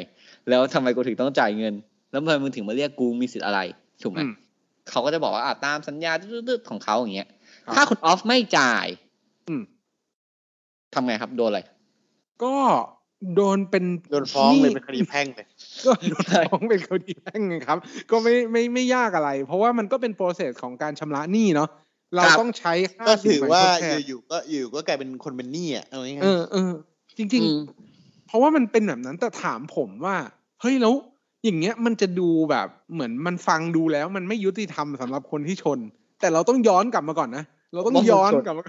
S2: แล้วทำไมกูถึงต้องจ่ายเงิน แล้วทำไมมึงถึงมาเรียกกูมีสิทธิ์อะไรถูกไหม
S1: อืม
S2: เขาก็จะบอกว่าอะตามสัญญาตืดๆของเขาอย่างเงี้ย
S1: ครับ
S2: ถ้าคุณออฟไม่จ่าย
S1: อืม
S2: ทำไงครับโดนอะไร
S1: ก็โดนเป็น
S3: โดนฟ้องเลย
S1: ห
S3: เป็นคดีแพ่งเลย
S1: ก็โดนฟ้องเป็นคดีแพ่งไงครับ ก็ไม่ไม่ไม่ยากอะไร เพราะว่ามันก็เป็นโปรเซสของการชำระหนี้เนาะ เรา
S2: ครับ
S1: ต้องใช้ค่า
S3: ก็
S1: สิน
S3: ถือ
S1: ไหม
S3: ว่า
S1: ทดแทน
S3: อยู่ๆก็อยู่ๆก็กลายเป็นคนเป็นหนี้อะเอาง่าย
S1: เออเออจริง
S2: อืม
S1: ๆเพราะว่ามันเป็นแบบนั้นแต่ถามผมว่าเฮ้ยแล้วอย่างเงี้ยมันจะดูแบบเหมือนมันฟังดูแล้ว มันไม่ยุติธรรมสำหรับคนที่ชน แต่เราต้องย้อนกลับมาก่อนนะเราต้องย้อนกลับมา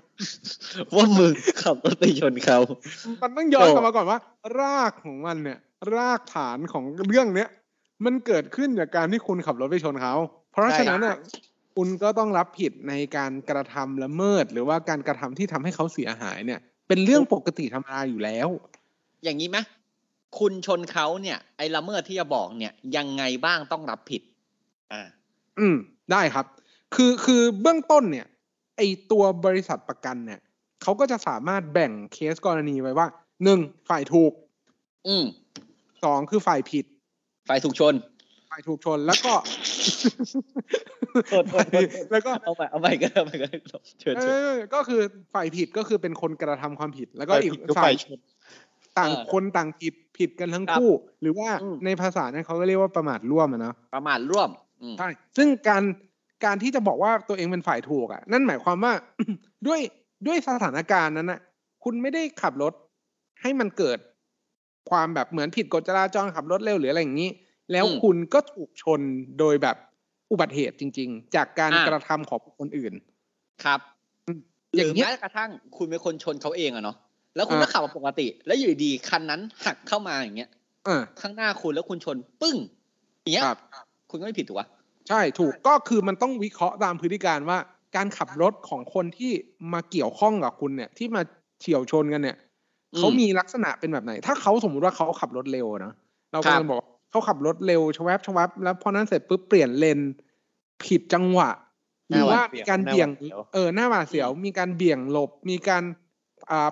S2: ว่ามึงขับรถไปชนเขา
S1: มันต้องย้อนกลับมาก่อนว่า รากของมันเนี่ย รากฐานของเรื่องเนี้ยมันเกิดขึ้นจากการที่คุณขับรถไปชนเขา เพราะฉะนั้นเนี่ย คุณก็ต้องรับผิดในการกระทำละเมิด หรือว่าการกระทำที่ทำให้เขาเสียหายเนี่ย เป็นเรื่องปกติธรรมดาอยู่แล้ว
S2: อย่างนี้ไหมคุณชนเขาเนี่ย ไอ้ละเมิดที่จะบอกเนี่ย ยังไงบ้างต้องรับผิด อ่า
S1: อืม ได้ครับ คือคือเบื้องต้นเนี่ย ไอตัวบริษัทประกันเนี่ยเขาก็จะสามารถแบ่งเคสกรณีไว้ว่าหนึ่งฝ่ายถูก
S2: อืม
S1: สองคือฝ่ายผิด
S2: ฝ่ายถูกชน
S1: ฝ่ายถูกชนแล้วก็
S2: โทษโทษโทษ
S1: แล้วก็
S2: เอาใหม่เอาใหม่ก็ได้เอาใหม่ก็ได้เชิญ
S1: เอ
S2: เชิญ
S1: อก็คือฝ่ายผิดก็คือเป็นคนกระทำความผิด แล้วก็
S3: ฝ่าย
S1: อีก
S3: ผิดก็
S1: ฝ่า
S3: ฝ่ายยชน
S1: ต่าง
S2: เออ
S1: คนต่างผิดผิดกันทั้ง
S2: ครับ
S1: คู่ หรือว่า
S2: อืม
S1: ในภาษาเนี่ยเขาก็เรียกว่าประมาทร่วมอะเนาะ
S2: ประมาทร่วมอืม
S1: ใช่ซึ่งการการที่จะบอกว่าตัวเองเป็นฝ่ายถูกอะ นั่นหมายความว่าด้วยด้วยสถานการณ์นั้นน่ะ คุณไม่ได้ขับรถให้มันเกิดความแบบเหมือนผิดกฎจราจรขับรถเร็วหรืออะไรอย่างนี้ แล้ว
S2: อืม
S1: คุณก็ถูกชนโดยแบบ อุบัติเหตุจริง ๆ จากการ
S2: อ่าก
S1: ระทำของคนอื่น
S2: ครับ
S1: อืม
S2: ห
S1: อย่า
S2: รื
S1: ง
S2: อ
S1: เงี้ย
S2: แม้กระทั่งคุณเป็นคนชนเขาเองอะเนาะแล้วคุณ
S1: อ่า
S2: ก็ขับมาปกติ แล้วอยู่ดีๆคันนั้นหักเข้ามาอย่างเงี้ย
S1: อ่า
S2: ข้างหน้าคุณแล้วคุณชนปึ้งอย่างเงี้ย
S1: ครับ
S2: คุณก็ไม่ผิดถูกปะ
S1: ใช่ถูกก็คือมันต้องวิเคราะห์ตามพฤติการว่า การขับรถของคนที่มาเกี่ยวข้องกับคุณเนี่ย ที่มาเฉียวชนกันเนี่ยเขามีลักษณะเป็นแบบไหน ถ้าเขาสมมุติว่าเขาขับรถเร็วนะเรากำลังบอก เขาขับรถเร็วชวับชวับแล้วพอนั้นเสร็จปุ๊บเปลี่ยนเลนผิดจังหวะหรือว่ามีการเบี่ยง เออหน้าหวาดเสียว มีการเบี่ยงหลบ มีการอ่า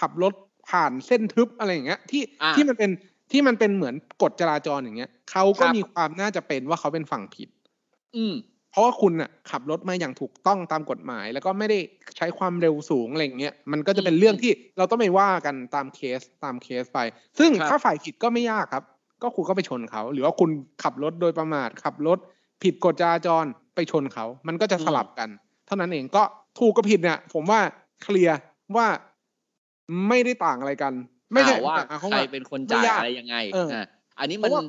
S1: ขับรถผ่านเส้นทึบอะไรอย่างเงี้ย ที่
S2: อ่า
S1: ที่มันเป็นที่มันเป็นเหมือนกฎจราจรอย่างเงี้ยเขาก็
S2: ครับ
S1: มีความน่าจะเป็นว่าเขาเป็นฝั่งผิด
S2: อืม
S1: เพราะว่าคุณน่ะขับรถมาอย่างถูกต้องตามกฎหมาย แล้วก็ไม่ได้ใช้ความเร็วสูงอะไรอย่างเงี้ยมันก็จะเป็น
S2: อืม
S1: เรื่องที่เราต้องไปว่ากันตามเคสตามเคสไป ซึ่ง
S2: ครับ
S1: ถ้าฝ่ายผิดก็ไม่ยากครับ ก็คุณก็ไปชนเขา หรือว่าคุณขับรถโดยประมาทขับรถผิดกฎจราจรไปชนเขา มันก็จะสลับกัน เท่านั้นเองก็ถูกกับผิดเนี่ย ผมว่าเคลียร์ว่าไม่ได้ต่างอะไรกัน ไม่ใช่
S2: อ่าว่า
S1: อะเขา
S2: ใคร
S1: ว่า
S2: เป็นคนจ่าย
S1: ไม่ยาก
S2: อะไรยังไง
S1: เอออะ
S2: อันนี้มัน
S1: เพราะว่า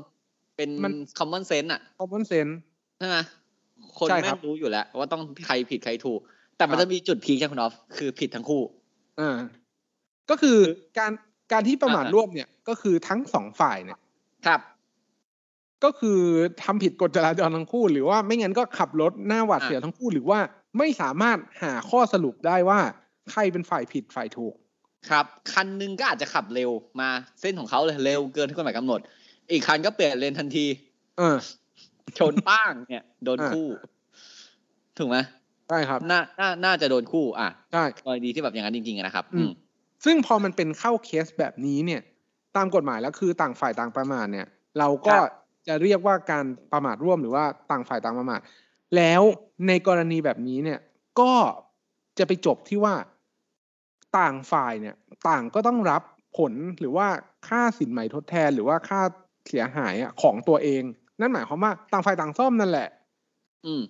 S2: เป็น
S1: มัน
S2: common sense อะ
S1: common sense
S2: ใช่ไหมคน
S1: ใช่ค
S2: แม่
S1: รับ
S2: งรู้อยู่แล้ว ว่าต้องใครผิดใครถูก แต่มัน
S1: ครับ
S2: จะมีจุดพีคใช่คุณออฟคือผิดทั้งคู่
S1: อ่าก็คือการการที่ประมาท
S2: อ่า
S1: ร่วมเนี่ย ก็คือทั้งสองฝ่ายเนี่ย
S2: ครับ
S1: ก็คือทำผิดกฎจราจรทั้งคู่ หรือว่าไม่งั้นก็ขับรถหน้าหวาด
S2: อะ
S1: เสียวทั้งคู่ หรือว่าไม่สามารถหาข้อสรุปได้ว่าใครเป็นฝ่ายผิดฝ่ายถูก
S2: ครับ คันหนึงก็อาจจะขับเร็วมาเส้นของเขาเลยเร็วเกินที่กฎหมายกำหนด อีกคันก็เปลี่ยนเลนทันที
S1: เออ
S2: ชนป้างเนี่ย โดน
S1: อ่า
S2: คู่ ถูกไหม
S1: ใช่ครับ
S2: น่าน่าน่าจะโดนคู่ อะ
S1: ใช่
S2: กรณีที่แบบอย่างนั้นจริงๆอะนะครับ
S1: อื
S2: อื
S1: ม
S2: ม
S1: ซึ่งพอมันเป็นเข้าเคสแบบนี้เนี่ย ตามกฎหมายแล้วคือต่างฝ่ายต่างประมาทเนี่ย เราก็
S2: ครับ
S1: จะเรียกว่าการประมาทร่วมหรือว่าต่างฝ่ายต่างประมาทแล้วในกรณีแบบนี้เนี่ย ก็จะไปจบที่ว่าต่างฝ่ายเนี่ย ต่างก็ต้องรับผลหรือว่าค่าสินใหม่ทดแทน หรือว่าค่าเสียหายอะของตัวเอง นั่นหมายความว่าต่างฝ่ายต่างซ่อมนั่นแหละ
S2: อืม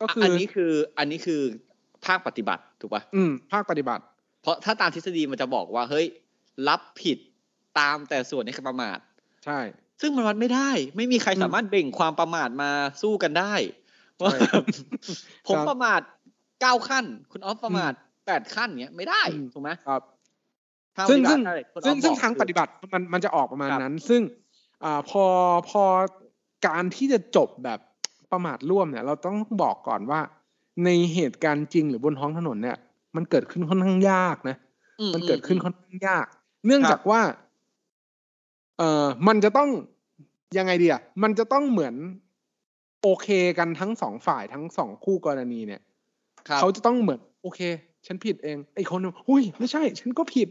S1: ก็คือ
S2: อั
S1: อั
S2: นนี้คืออันนี้คือภาคปฏิบัติถูกป่ะ
S1: อืม ภาคปฏิบัติ
S2: เพราะถ้าตามทฤษฎีมันจะบอกว่าเฮ้ย รับผิด ตามแต่ส่วนในการประมาท
S1: ใช่
S2: ซึ่งมันวัดไม่ได้ ไม่มีใคร
S1: อืม
S2: สามารถเบ่งความประมาทมาสู้กันได้ว่า
S1: ใช่
S2: ผม
S1: ครับ
S2: ประมาทเก้าขั้น คุณออฟประมาทแปดขั้นเนี้ยไม่ได้
S1: อืม
S2: ถูกไหม
S1: ครับ
S2: ถ้า
S1: ซึ่ง
S2: ปฏิ
S1: ซึ่ง
S2: บัติได้คุณออฟ
S1: ซึ่งซึ่ง
S2: บอก
S1: ทาง
S2: คือ
S1: ปฏิบัติมันมันจะออกประมาณ
S2: ครับ
S1: นั้น ซึ่งอ่าพอพอการที่จะจบแบบประมาทร่วมเนี่ย เราต้องบอกก่อนว่า ในเหตุการณ์จริงหรือบนท้องถนนเนี่ย มันเกิดขึ้นค่อนข้างยากนะ
S2: อื
S1: มันเกิดขึ้น
S2: อื
S1: ค่อนข้างยาก เนื่อง
S2: ครับ
S1: จากว่า เอ่อมันจะต้องยังไงดีอะมันจะต้องเหมือนโอเคกันทั้งสองฝ่ายทั้งสองคู่กรณีเนี่ย
S2: ครับ
S1: เขาจะต้องเหมือนโอเค ฉันผิดเองไอ้คนนึงอุ้ยไม่ใช่ ฉันก็ผิด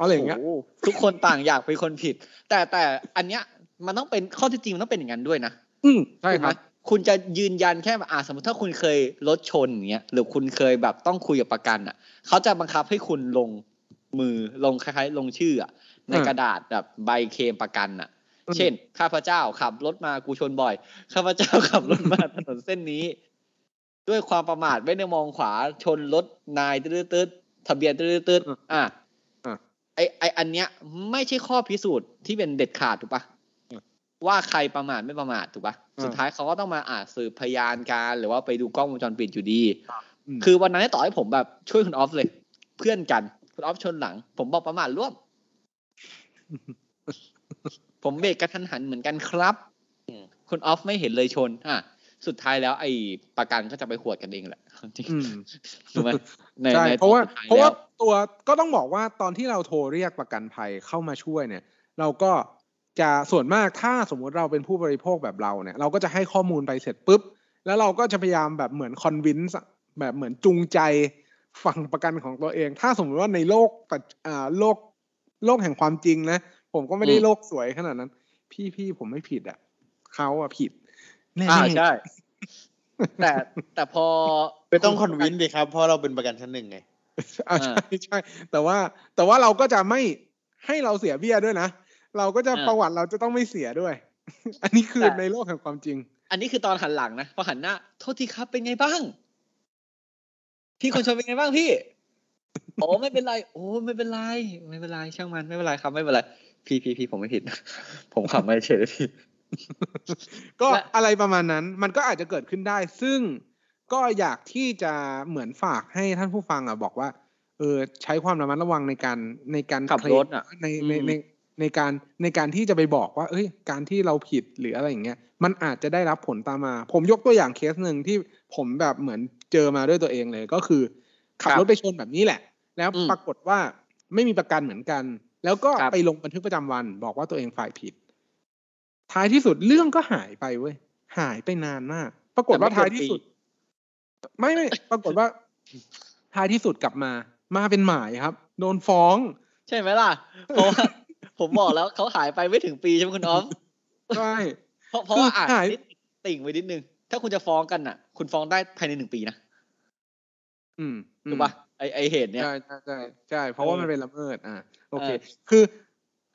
S1: อะไรอย่างเงี้ย
S2: โโหทุกคนต่างอยากเป็นคนผิด แต่แต่อันเนี้ยมันต้องเป็นข้อเที่จริงมันต้องเป็นอย่างนั้นด้วยนะ
S1: อืมใช่
S2: ถูก
S1: ค
S2: ไหม
S1: รับ
S2: คุณจะยืนยันแค่แบบอ่าสมมติถ้าคุณเคยรถชนอย่างเงี้ยหรือคุณเคยแบบต้องคุยกับประกันอะเขาจะบังคับให้คุณลง มือลงคล้ายๆ ลงชื่ออะใน
S1: อ่าก
S2: ระดาษแบบใบเคลมประกันอะ
S1: อืม
S2: เช่น ข้าพเจ้าขับรถมากูชนบ่อย ข้าพเจ้าขับรถมาถนนเส้นนี้ ด้วยความประมาทไม่ได้มองขวาชนรถนายตืดตืดๆทะเบียนตืดตืดๆอะ
S1: อะ
S2: ไอไออันเนี้ยไม่ใช่ข้อพิสูจน์ที่เป็นเด็ดขาดถูกปะ
S1: อืม
S2: ว่าใครประมาทไม่ประมาทถูกปะ
S1: อ่า
S2: สุดท้ายเขาก็ต้องมาอ่าสืบพยานการหรือว่าไปดูกล้องวงจรปิดอยู่ดี
S1: ม
S2: คือวันนั้นต่อให้ผมแบบช่วยคุณออฟเลย เพื่อนกัน คุณออฟชนหลัง ผมบอกประมาทร่วม ผมเบรกกระทันหันเหมือนกันครับอืมคุณออฟไม่เห็นเลยชน อะ สุดท้ายแล้วไอ้ประกันก็จะไปขวดกันเองแหละจริง
S1: อืม
S2: ถูกไหมใน
S1: ใช่
S2: ใน
S1: เพราะว่า
S2: ตอนสุดท้ย
S1: เพราะว่า
S2: แล้ว
S1: ตัวก็ต้องบอกว่าตอนที่เราโทรเรียกประกันภัยเข้ามาช่วยเนี่ย เราก็จะส่วนมากถ้าสมมุติเราเป็นผู้บริโภคแบบเราเนี่ย เราก็จะให้ข้อมูลไปเสร็จปุ๊บ แล้วเราก็จะพยายามแบบเหมือนคอนวินส์แบบเหมือนจูงใจ ฝั่งประกันของตัวเอง ถ้าสมมติว่าในโลกปัจอ่าโลกโลกแห่งความจริงนะ ผมก็ไม่ได้
S2: อืม
S1: โลกสวยขนาดนั้น พี่พี่ผมไม่ผิดอะเขาอะผิดแน่ๆ
S2: อ่าใช่ แต่แต่พอ
S3: ไม่ต้องคอนวินดีครับ เพราะเราเป็นประกันชั้นหนึ่งไง
S1: อ่าใช่ใช่แต่ว่า แต่ว่าเราก็จะไม่ให้เราเสียเบี้ยด้วยนะ เราก็จะ
S2: อ่า
S1: ประวัติเราจะต้องไม่เสียด้วย อันนี้คือ
S2: แต่
S1: ในโลกแห่งความจริง
S2: อันนี้คือตอนหันหลังนะพอหันหน้าโทษทีครับเป็นไงบ้าง พี่คนชนเป็นไงบ้างพี่โอ้ไม่เป็นไร โอ้ไม่เป็นไร ไม่เป็นไรช่างมันไม่เป็นไรครับไม่เป็นไร พี่พี่พี่ผมไม่ผิด ผมขับไม่เฉยพี่
S1: ก็
S2: และ
S1: อะไรประมาณนั้น มันก็อาจจะเกิดขึ้นได้ ซึ่งก็อยากที่จะเหมือนฝากให้ท่านผู้ฟังอะบอกว่า เออใช้ความระมัดระวังในการในการ
S2: ขับ
S1: เคล
S2: ร
S1: ม
S2: ถอะ
S1: ในใน
S2: อืม
S1: ใน ในการในการที่จะไปบอกว่า เอ้ย การที่เราผิดหรืออะไรอย่างเงี้ย มันอาจจะได้รับผลตามมา ผมยกตัวอย่างเคสหนึ่งที่ผมแบบเหมือนเจอมาด้วยตัวเองเลยก็คือ ขับ
S2: ครับ
S1: รถไปชนแบบนี้แหละ แล้ว
S2: อืม
S1: ปรากฏว่าไม่มีประกันเหมือนกัน แล้วก็
S2: ครับ
S1: ไปลงบันทึกประจำวัน บอกว่าตัวเองฝ่ายผิด ท้ายที่สุดเรื่องก็หายไปเว้ยหายไปนานมาก ปรากฏว่า
S2: แต่ไม่เกิน
S1: ท้ายที่สุด ไม่ไม่ปรากฏว่า ท้ายที่สุดกลับมา มาเป็นหมายครับ โดนฟ้อง
S2: ใช่ไหมล่ะเพราะว่า ผมบอกแล้วเขาหายไปไม่ถึงปีใช่ไหมคุณอ้อม
S1: ใช่
S2: เพราะเพราะว่าอ่าน
S1: คือหาย
S2: นิดติ่งไว้นิดนึง ถ้าคุณจะฟ้องกันอะ คุณฟ้องได้ภายในหนึ่งปีนะ
S1: อืม
S2: ถูกปะไอไอเหตุเนี้ย
S1: ใช่ใช่ใช่ใช่เพราะว่า
S2: เออ
S1: มันเป็นละเมิดอ่าโอเค
S2: เออ
S1: คือ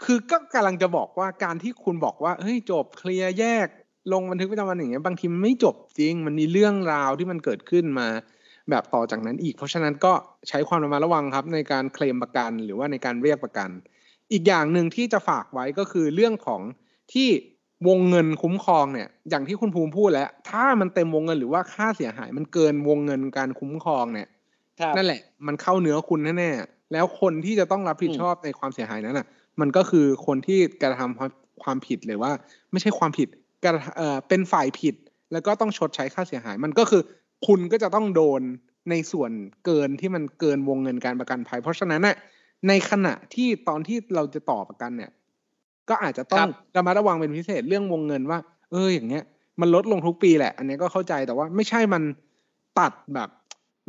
S1: คือก็กำลังจะบอกว่าการที่คุณบอกว่าเฮ้ยจบเคลียร์แยกลงบันทึกประจำวันอย่างเงี้ยบางทีมันไม่จบจริง มันมีเรื่องราวที่มันเกิดขึ้นมา แบบต่อจากนั้นอีก เพราะฉะนั้นก็ใช้ความระมัดระวังครับ ในการเคลมประกันหรือว่าในการเรียกประกัน อีกอย่างหนึ่งที่จะฝากไว้ก็คือเรื่องของที่วงเงินคุ้มครองเนี่ย อย่างที่คุณภูมิพูดแล้ว ถ้ามันเต็มวงเงินหรือว่าค่าเสียหาย มันเกินวงเงินการคุ้มครองเนี่ยนั่นแหละ มันเข้าเนื้อคุณแน่ๆแล้วคนที่จะต้องรับผิดชอบในความเสียหายนั้นน่ะ มันก็คือคนที่กระทำความความผิดหรือว่า ไม่ใช่ความผิดกระเอ่อเป็นฝ่ายผิด แล้วก็ต้องชดใช้ค่าเสียหาย มันก็คือคุณก็จะต้องโดนในส่วนเกินที่มันเกินวงเงินการประกันภัย เพราะฉะนั้นน่ะ ในขณะที่ตอนที่เราจะต่อประกันเนี่ย ก็อาจจะต้องระมัดระวังเป็นพิเศษเรื่องวงเงินว่า เอออย่างเงี้ย มันลดลงทุกปีแหละ อันนี้ก็เข้าใจแต่ว่าไม่ใช่มันตัดแบบ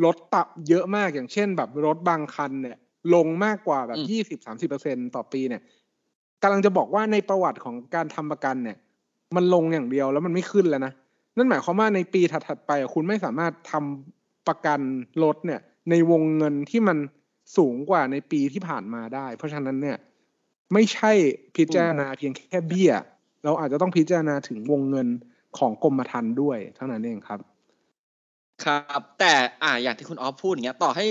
S1: ลดตับเยอะมากอย่างเช่น แบบรถบางคันเนี่ย ลงมากกว่าแบบ
S2: อืม
S1: ยี่สิบสามสิบเปอร์เซ็นต่อปีเนี่ยกำลังจะบอกว่าในประวัติของการทำประกันเนี่ย มันลงอย่างเดียวแล้วมันไม่ขึ้นแล้วนะนั่นหมายความว่าในปีถัดๆไปอะคุณไม่สามารถทำประกันรถเนี่ย ในวงเงินที่มัน สูงกว่าในปีที่ผ่านมาได้ เพราะฉะนั้นเนี่ยไม่ใช่พิจารณาเพียงแค่เบี้ย เราอาจจะต้องพิจารณาถึงวงเงินของกรมธรรม์ด้วย เท่านั้นเองครับ
S2: ครับ แต่อ่าอย่างที่คุณออฟพูดอย่างเงี้ย ต่อให้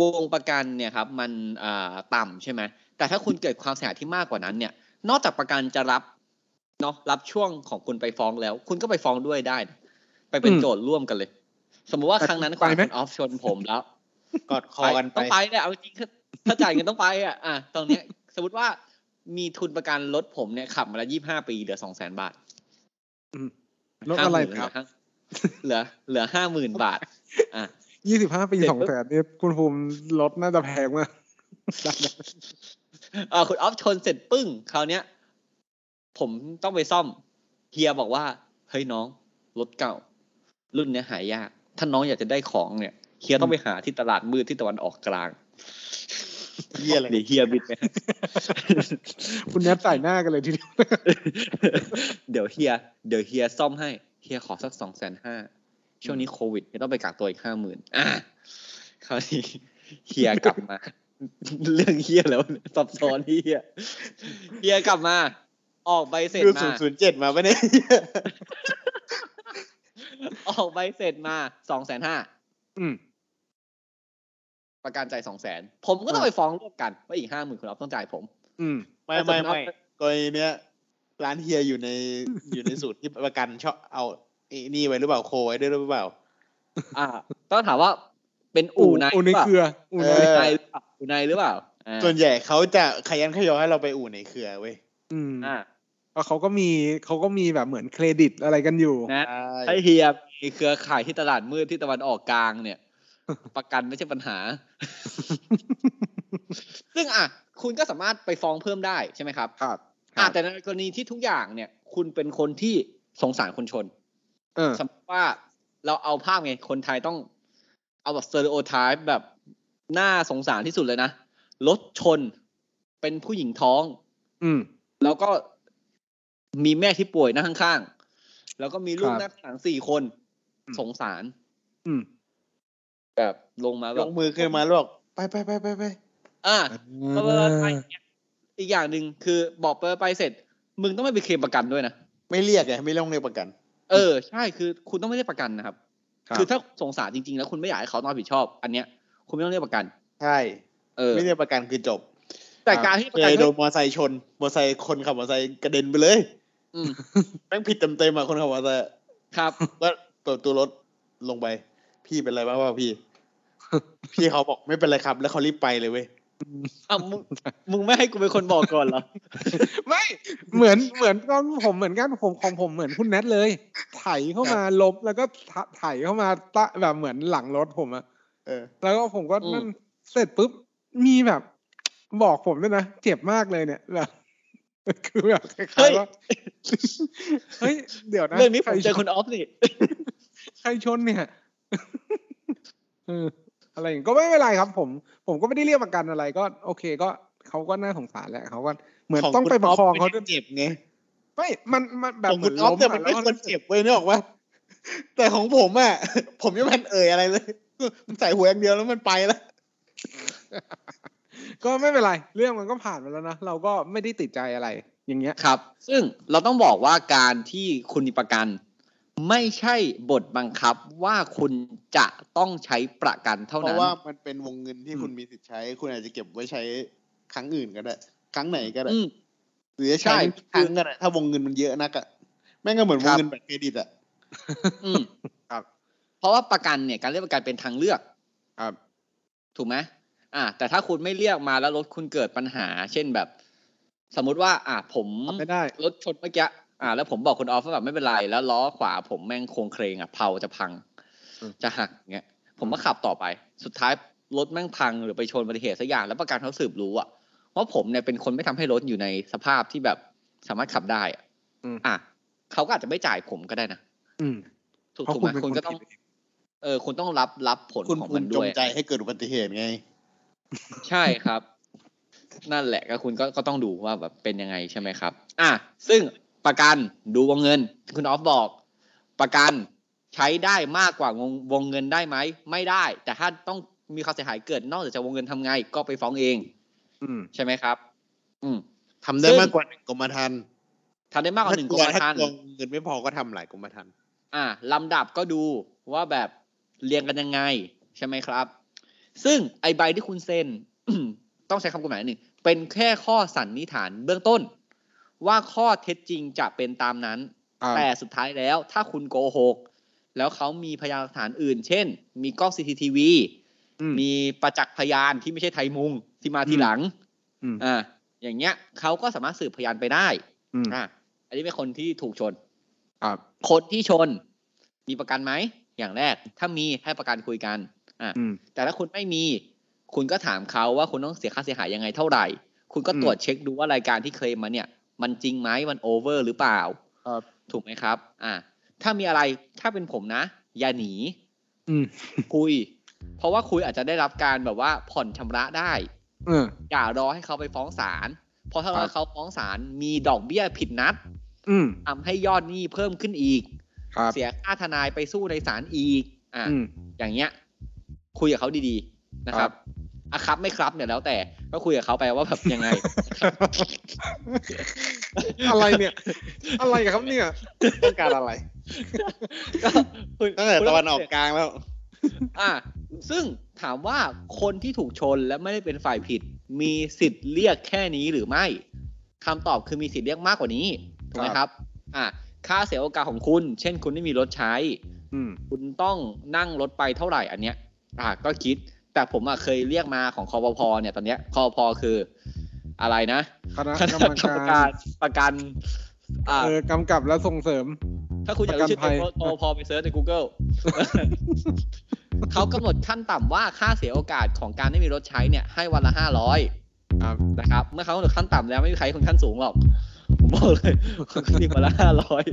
S2: วงประกันเนี่ยครับ มันอ่าต่ำใช่ไหมแต่ถ้าคุณเกิดความเสียหายที่มากกว่านั้นเนี่ย นอกจากประกันจะรับเนาะรับช่วงของคุณไปฟ้องแล้ว คุณก็ไปฟ้องด้วยได้นะไปเป็น
S1: อืม
S2: โจทย์ร่วมกันเลย สมมุติว่า
S1: แต่
S2: ครั้งนั้น
S1: ไปไหม
S2: คุณออฟชนผมแล้ว
S3: กอดคอกันไป
S2: ต้องไปแหละเอาจริงๆถ้าจ่ายเงินต้องไปอะอะตรงเนี้ย สมมติว่ามีทุนประกันรถผมเนี่ยขับมาแล้วยี่ห้าปีเหลือสองแสนบาท
S1: อืมรถอะไร
S2: 50,000
S1: ครับ
S2: เหลือ เหลือห้าหมื่นบาท อะ
S1: ยี่สิบห้าปี
S2: เสร็จ
S1: สอง
S2: ปุ๊บ
S1: แสนนี่คุณภูมิรถน่าจะแพงมาก
S2: อ่าคุณออฟชนเสร็จปึ้งคราวเนี้ย ผมต้องไปซ่อมเฮียบอกว่า เฮ้ยน้องรถเก่า รุ่นเนี้ยหายาก ถ้าน้องอยากจะได้ของเนี่ย เฮียต้องไปหาที่ตลาดมืดที่ตะวันออกกลาง
S3: เหี้ยอะไร
S2: เดี๋ยวเฮียบิดไป
S1: คุณแนทใส่หน้ากันเลยทีเดียว
S2: เดี๋ยวเฮียเดี๋ยวเฮียซ่อมให้เฮียขอสักสองแสนห้าช่วงนี้โควิดไม่ต้องไปกักตัวอีกห้าหมื่นอะคราวนี้เฮียกลับมา เรื่องเฮียแล้วซับซ้อนเฮียเฮียกลับมา ออกใบเสร็จ
S3: ดู
S2: มา
S3: ศูนย์ศูนย์เจ็ดมาปะเนี่ย
S2: ออกใบเสร็จมาสองแสนห้า
S1: อืม
S2: ประกันจ่ายสองแสนผมก็ต้องไปฟ้องร่วมกันว่าอีกห้าหมื่นคุณอ๊อฟต้องจ่ายผม
S1: อืม
S3: ไม่ไม่ไม่กรณีเนี้ยร้านเฮียอยู่ในอยู่ในสูตรที่ประกันชอบเอาไอ้นี่ไว้หรือเปล่าโคไว้ด้วยหรือเปล่า
S2: อ่า ต้องถามว่าเป็นอู่ใน
S1: อู่ใน
S2: หรื
S1: เครืออู่ใน
S3: เอ
S2: เป
S3: อ
S2: ล่าอู่ในหรือเปล่าอู่ในหรือเปล่าอ่า
S3: ส่วนใหญ่เขาจะขยันขยอให้เราไปอู่ในเครือเว้ย
S1: อืม
S2: อ่า
S1: เพราะเขาก็มีเขาก็มีแบบเหมือนเครดิตอะไรกันอยู่
S2: นะ
S3: ใช่
S2: ถ้าเฮียมีเครือข่ายที่ตลาดมืดที่ตะวันออกกลางเนี่ย ประกันไม่ใช่ปัญหา ซึ่งอะคุณก็สามารถไปฟ้องเพิ่มได้ใช่ไหมครับ
S1: ครับ
S2: อะแต่ในกรณีที่ทุกอย่างเนี่ย คุณเป็นคนที่สงสารคนชน
S1: เออ
S2: สมมติว่าเราเอาภาพไงคนไทยต้องเอาแบบสเตอริโอไทป์แบบน่าสงสารที่สุดเลยนะรถชนเป็นผู้หญิงท้อง
S1: อืม
S2: แล้วก็มีแม่ที่ป่วยนั่งข้างๆ แล้วก็มีลูก
S1: ครับ
S2: นั่งข้างหลังสี่คน
S1: อืม
S2: สงสาร
S1: อืม
S2: แบบลงมาแบ
S3: ย
S2: บ
S3: กมือขึ้นมาแล้วบอกไปไปไปไปไป
S2: อะไปไปไปไปอีกอย่างหนึ่งคือบอกไปไปเสร็จ มึงต้องไม่ไปเคลมประกันด้วยนะ
S3: ไม่เรียกไงไม่ต้องเรียกประกัน
S2: เออใช่คือคุณต้องไม่ได้ประกันนะครับ
S1: ครับ
S2: คือถ้าสงสารจริงๆ แล้วคุณไม่อยากให้เขาต้องรับผิดชอบ อันเนี้ย คุณไม่ต้องเรียกประกัน
S3: ใช่
S2: เออ
S3: ไม่เรียกประกันคือจบ
S2: แต่การที่ป
S3: เค
S2: ระกัน
S3: ยโด
S2: ให้
S3: นมอเตอร์ไซค์ชนมอเตอร์ไซค์คนขับมอเตอร์ไซค์กระเด็นไปเลย
S2: อืม
S3: แม่งผิดเต็มๆอะคนขับมอเตอร์ไซค์
S2: ครับ
S3: ก็เปิดตัวรถลงไป พี่เป็นไรบ้างวะพี่ พี่เขาบอกไม่เป็นไรครับ แล้วเขารีบไปเลยเว้ย
S2: อ้าวมึงมึงไม่ให้กูเป็นคนบอกก่อนเหรอ
S1: ไม่เหมือนเหมือนตอนผมเหมือนกันผมของผมเหมือนคุณแนทเลย ไถเข้ามาลบแล้วก็ถไถเข้ามาตะแบบเหมือนหลังรถผมอะ
S3: เออ
S1: แล้วก็ผมก็
S2: อืม
S1: นั่นเสร็จปุ๊บมีแบบ บอกผมด้วยนะเจ็บมากเลยเนี่ยแบบคือแบบคล้ายๆว่าเฮ้ยเดี๋ยวนะ
S2: เรื่องนี้ผม
S1: ใค
S2: เจอคุณออฟนี่
S1: ใครชนเนี่ยเอออะไรอย่างงี้ก็ไม่เป็นไรครับ ผม ผมก็ไม่ได้เรียกประกันอะไร ก็ โอเคก็เขาก็น่าสงสารแหละเขาก็เหมือน
S3: ของ
S1: ต้อง
S3: คุณ
S1: ไปประคอง
S3: อ๊อฟ
S1: เขา
S3: ไม่
S1: ด้วย
S3: ได้เจ็บไง
S1: ไม่มันมันแบบ
S3: ของ
S1: เหมื
S3: คุ
S1: อน
S3: ณออฟเนี่ย
S1: ล้
S3: มันไม่
S1: อะ
S3: ควรเจ็บเว้ยนึกออกปะแต่ของผมอะผมยังไม่ทันเอ่ยอะไรเลย มันใส่หัวอย่างเดียวแล้วมันไปแล้ว
S1: ก็ไม่เป็นไรเรื่องมันก็ผ่านไปแล้วนะเราก็ไม่ได้ติดใจอะไรอย่างเงี้ย
S2: ครับ ซึ่งเราต้องบอกว่าการที่คุณมีประกัน ไม่ใช่บทบังคับว่าคุณจะต้องใช้ประกันเท่า
S3: เพ
S2: นั้น
S3: ราะว่ามันเป็นวงเงินที่
S1: อืม
S3: คุณมีสิทธิ์ใช้ คุณอาจจะเก็บไว้ใช้ครั้งอื่นก็ได้ ครั้งไหนก็ได้
S2: อืม
S3: หรือจะ
S2: ใช่
S3: ใช้ครั้งก็ได้ถ้าวงเงินมันเยอะนักอะแม่งก็เหมือนว
S2: ครั
S3: ง
S2: บ
S3: เงินบัตรเครดิตอะ
S2: อืม
S1: ครับ
S2: เพราะว่าประกันเนี่ยการเรียกประกันเป็นทางเลือก
S1: ครับ
S2: ถูกไหมอ่า แต่ถ้าคุณไม่เรียกมาแล้วรถคุณเกิดปัญหา เช่นแบบ สมมุติว่า อ่าผม
S1: ไม่ได้
S2: รถชนเมื่อกี้ อ่า แล้วผมบอกคุณออฟว่าแบบไม่เป็นไร แล้วล้อขวาผมแม่งโครงเครงอะเผาจะพัง
S1: อืม
S2: จะหักเงี้ย ผมก็ขับต่อไป สุดท้ายรถแม่งพังหรือไปชนอุบัติเหตุสักอย่างแล้วประกันเขาสืบรู้อะว่าผมเนี่ยเป็นคนไม่ทำให้รถอยู่ในสภาพที่แบบสามารถขับได้อะ
S1: อืม
S2: อะเขาก็อาจจะไม่จ่ายผมก็ได้นะ
S1: อืม
S2: ถูก
S1: เพราะ
S2: ถูก
S1: คุณ
S2: ไหม
S1: เป็น
S2: คุณ
S1: คน
S2: ก็ต้อง
S1: ผิดเอง
S2: เออคุณต้องรับรับผล
S3: คุณ
S2: ของ
S3: คุ
S2: มั
S3: ณ
S2: น
S3: จ
S2: ด้
S3: ง
S2: วย
S3: ใจให้เกิดอุบัติเหตุไง
S2: ใช่ครับ นั่นแหละก็คุณก็ก็ต้องดูว่าแบบเป็นยังไงใช่ไหมครับ อะซึ่ง ประกันดูวงเงินที่คุณออฟบอก ประกันใช้ได้มากกว่าวงวงเงินได้ไหม ไม่ได้ แต่ถ้าต้องมีความเสียหายเกิดนอกจากวงเงินทำไงก็ไปฟ้องเอง
S1: อืม
S2: ใช่ไหมครับ อืม
S3: ทำได้
S2: ซึ่ง
S3: มากกว่าหนึ่งกรมธรรม์
S2: ทำได้มากกว่าหนึ่งกรมธรร
S3: ถ้า
S2: ม์
S3: กลัวเงินไม่พอก็ทำหลายกรมธรรม์
S2: อ่าลำดับก็ดูว่าแบบเรียงกันยังไง ใช่ไหมครับ ซึ่งไอใบที่คุณเซ็นต้องใช้คำกฎหมายหนึ่งเป็นแค่ข้อสันนิษฐานเบื้องต้น ว่าข้อเท็จจริงจะเป็นตามนั้น
S1: ครับ
S2: แต่สุดท้ายแล้วถ้าคุณโกหก แล้วเขามีพยานหลักฐานอื่น เช่น มีกล้อง CCTV
S1: อืม
S2: มีประจักษ์พยานที่ไม่ใช่ไทยมุงที่มาทีหลัง
S1: อืม
S2: อ่าอย่างเงี้ยเขาก็สามารถสืบพยานไปได้
S1: อืม
S2: อ่าอันนี้เป็นคนที่ถูกชน
S1: ครับ
S2: คนที่ชน มีประกันไหมอย่างแรก ถ้ามีให้ประกันคุยกันอะ
S1: อืม
S2: แต่ถ้าคุณไม่มี คุณก็ถามเขาว่าคุณต้องเสียค่าเสียหายยังไงเท่าไหร่ คุณก็
S1: อืม
S2: ตรวจเช็คดูว่ารายการที่เคลมมาเนี่ย มันจริงไหมมันโอเวอร์หรือเปล่า
S1: ครับ
S2: ถูกไหมครับ อะถ้ามีอะไรถ้าเป็นผมนะ อย่าหนี
S1: อืม
S2: คุย เพราะว่าคุยอาจจะได้รับการแบบว่าผ่อนชำระได้
S1: เออ
S2: อย่ารอให้เขาไปฟ้องศาลเพราะถ้ารอ
S1: ครับ
S2: ให้เขาฟ้องศาลมีดอกเบี้ยผิดนัด
S1: อืม
S2: ทำให้ยอดหนี้เพิ่มขึ้นอีก
S1: ครับ
S2: เสียค่าทนายไปสู้ในศาลอีก อะ
S1: อืม
S2: อย่างเงี้ย คุยกับเขาดีๆนะครับอะครับไม่ครับเนี่ยแล้วแต่ ก็คุยกับเขาไปว่าแบบยังไง
S1: อะไรเนี่ย อะไรครับเนี่ย
S3: ต้องการอะไร
S2: ก็คุย
S3: ตั้งแต่
S2: คุย
S3: ตะ
S2: ล้ว
S3: วันออกกลางแล้ว
S2: อะซึ่งถามว่าคนที่ถูกชนและไม่ได้เป็นฝ่ายผิด มีสิทธิ์เรียกแค่นี้หรือไม่คำตอบคือมีสิทธิ์เรียกมากกว่านี้ถูกไหมครับ อะค่าเสียโอกาสของคุณ เช่น คุณไม่มีรถใช้
S1: อืม
S2: คุณต้องนั่งรถไปเท่าไหร่อันเนี้ย อะก็คิด แต่ผมอะเคยเรียกมาของคอปพเนี่ยตอนเนี้ยคอปพคืออะไรนะ
S1: คณะ
S2: ค
S1: กร
S2: ณะ
S1: รม
S2: กรรม
S1: กา
S2: การรประกันอ่า
S1: เออกำกับและส่งเสริม
S2: ถ้าคุณอยากรู้ชื่อ
S1: ประกันภั
S2: เต็
S1: ย
S2: มโทรพอไปเซิร์ชใน Google เขากำหนดขั้นต่ำว่าค่าเสียโอกาสของการไม่มีรถใช้เนี่ยให้วันละห้าร้อย
S1: ครับ
S2: นะครับ เมื่อเขากำหนดขั้นต่ำแล้วไม่มีใครคนขั้นสูงหรอกผมบอกเลยคุณก็เรียกวันละห้าร้อย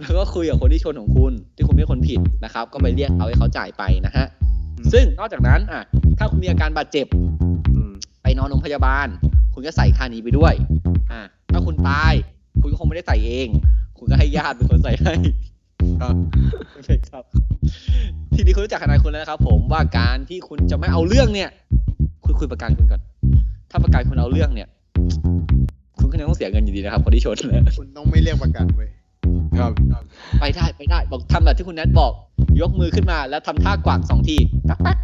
S2: แล้วก็คุยกับคนที่ชนของคุณ ที่คุณไม่ใช่คนผิดนะครับ ก็ไปเรียกเขาให้เขาจ่ายไปนะฮะ
S1: อืม
S2: ซึ่งนอกจากนั้นอะ ถ้าคุณมีอาการบาดเจ็บ
S1: อืม
S2: ไปนอนโรงพยาบาล คุณก็ใส่ค่านี้ไปด้วย อ่าถ้าคุณตาย คุณก็คงไม่ได้ใส่เอง คุณก็ให้ญาติเป็นคนใส่ให้
S1: ครับ
S2: โอเคครับ ทีนี้คุณรู้จักทนายคุณแล้วนะครับ ผมว่าการที่คุณจะไม่เอาเรื่องเนี่ยคุยคุยประกันคุณก่อน ถ้าประกันคุณเอาเรื่องเนี่ย คุณก็ยังต้องเสียเงินอยู่ดีนะครับคนที่ชนเนี่ย
S3: คุณต้องไม่เรียกประกันเว้ย
S1: ครับ
S2: ไปได้ไปได้ บอกทำแบบที่คุณแนทบอก ยกมือขึ้นมาแล้วทำท่ากวาดสองทีตักตัก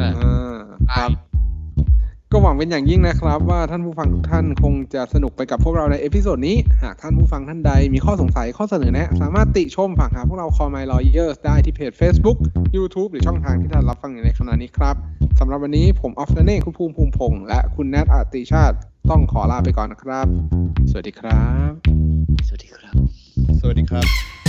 S2: อ่า
S1: อ่า ครับ ก็หวังเป็นอย่างยิ่งนะครับ ว่าท่านผู้ฟังทุกท่านคงจะสนุกไปกับพวกเราใน episode นี้ หากท่านผู้ฟังท่านใดมีข้อสงสัยข้อเสนอแนะ สามารถติชมฝากถึงพวกเรา Call My Lawyers ได้ที่เพจ Facebook YouTube หรือช่องทางที่ท่านรับฟังอยู่ในขณะนี้ครับสำหรับวันนี้ผมออฟนันเองคุณภูมิภูมิพงษ์และคุณแนทอาติชาติต้องขอลาไปก่อนนะครับ สวัสดีครับ
S2: สวัสดีครับ
S3: สวัสดีครับ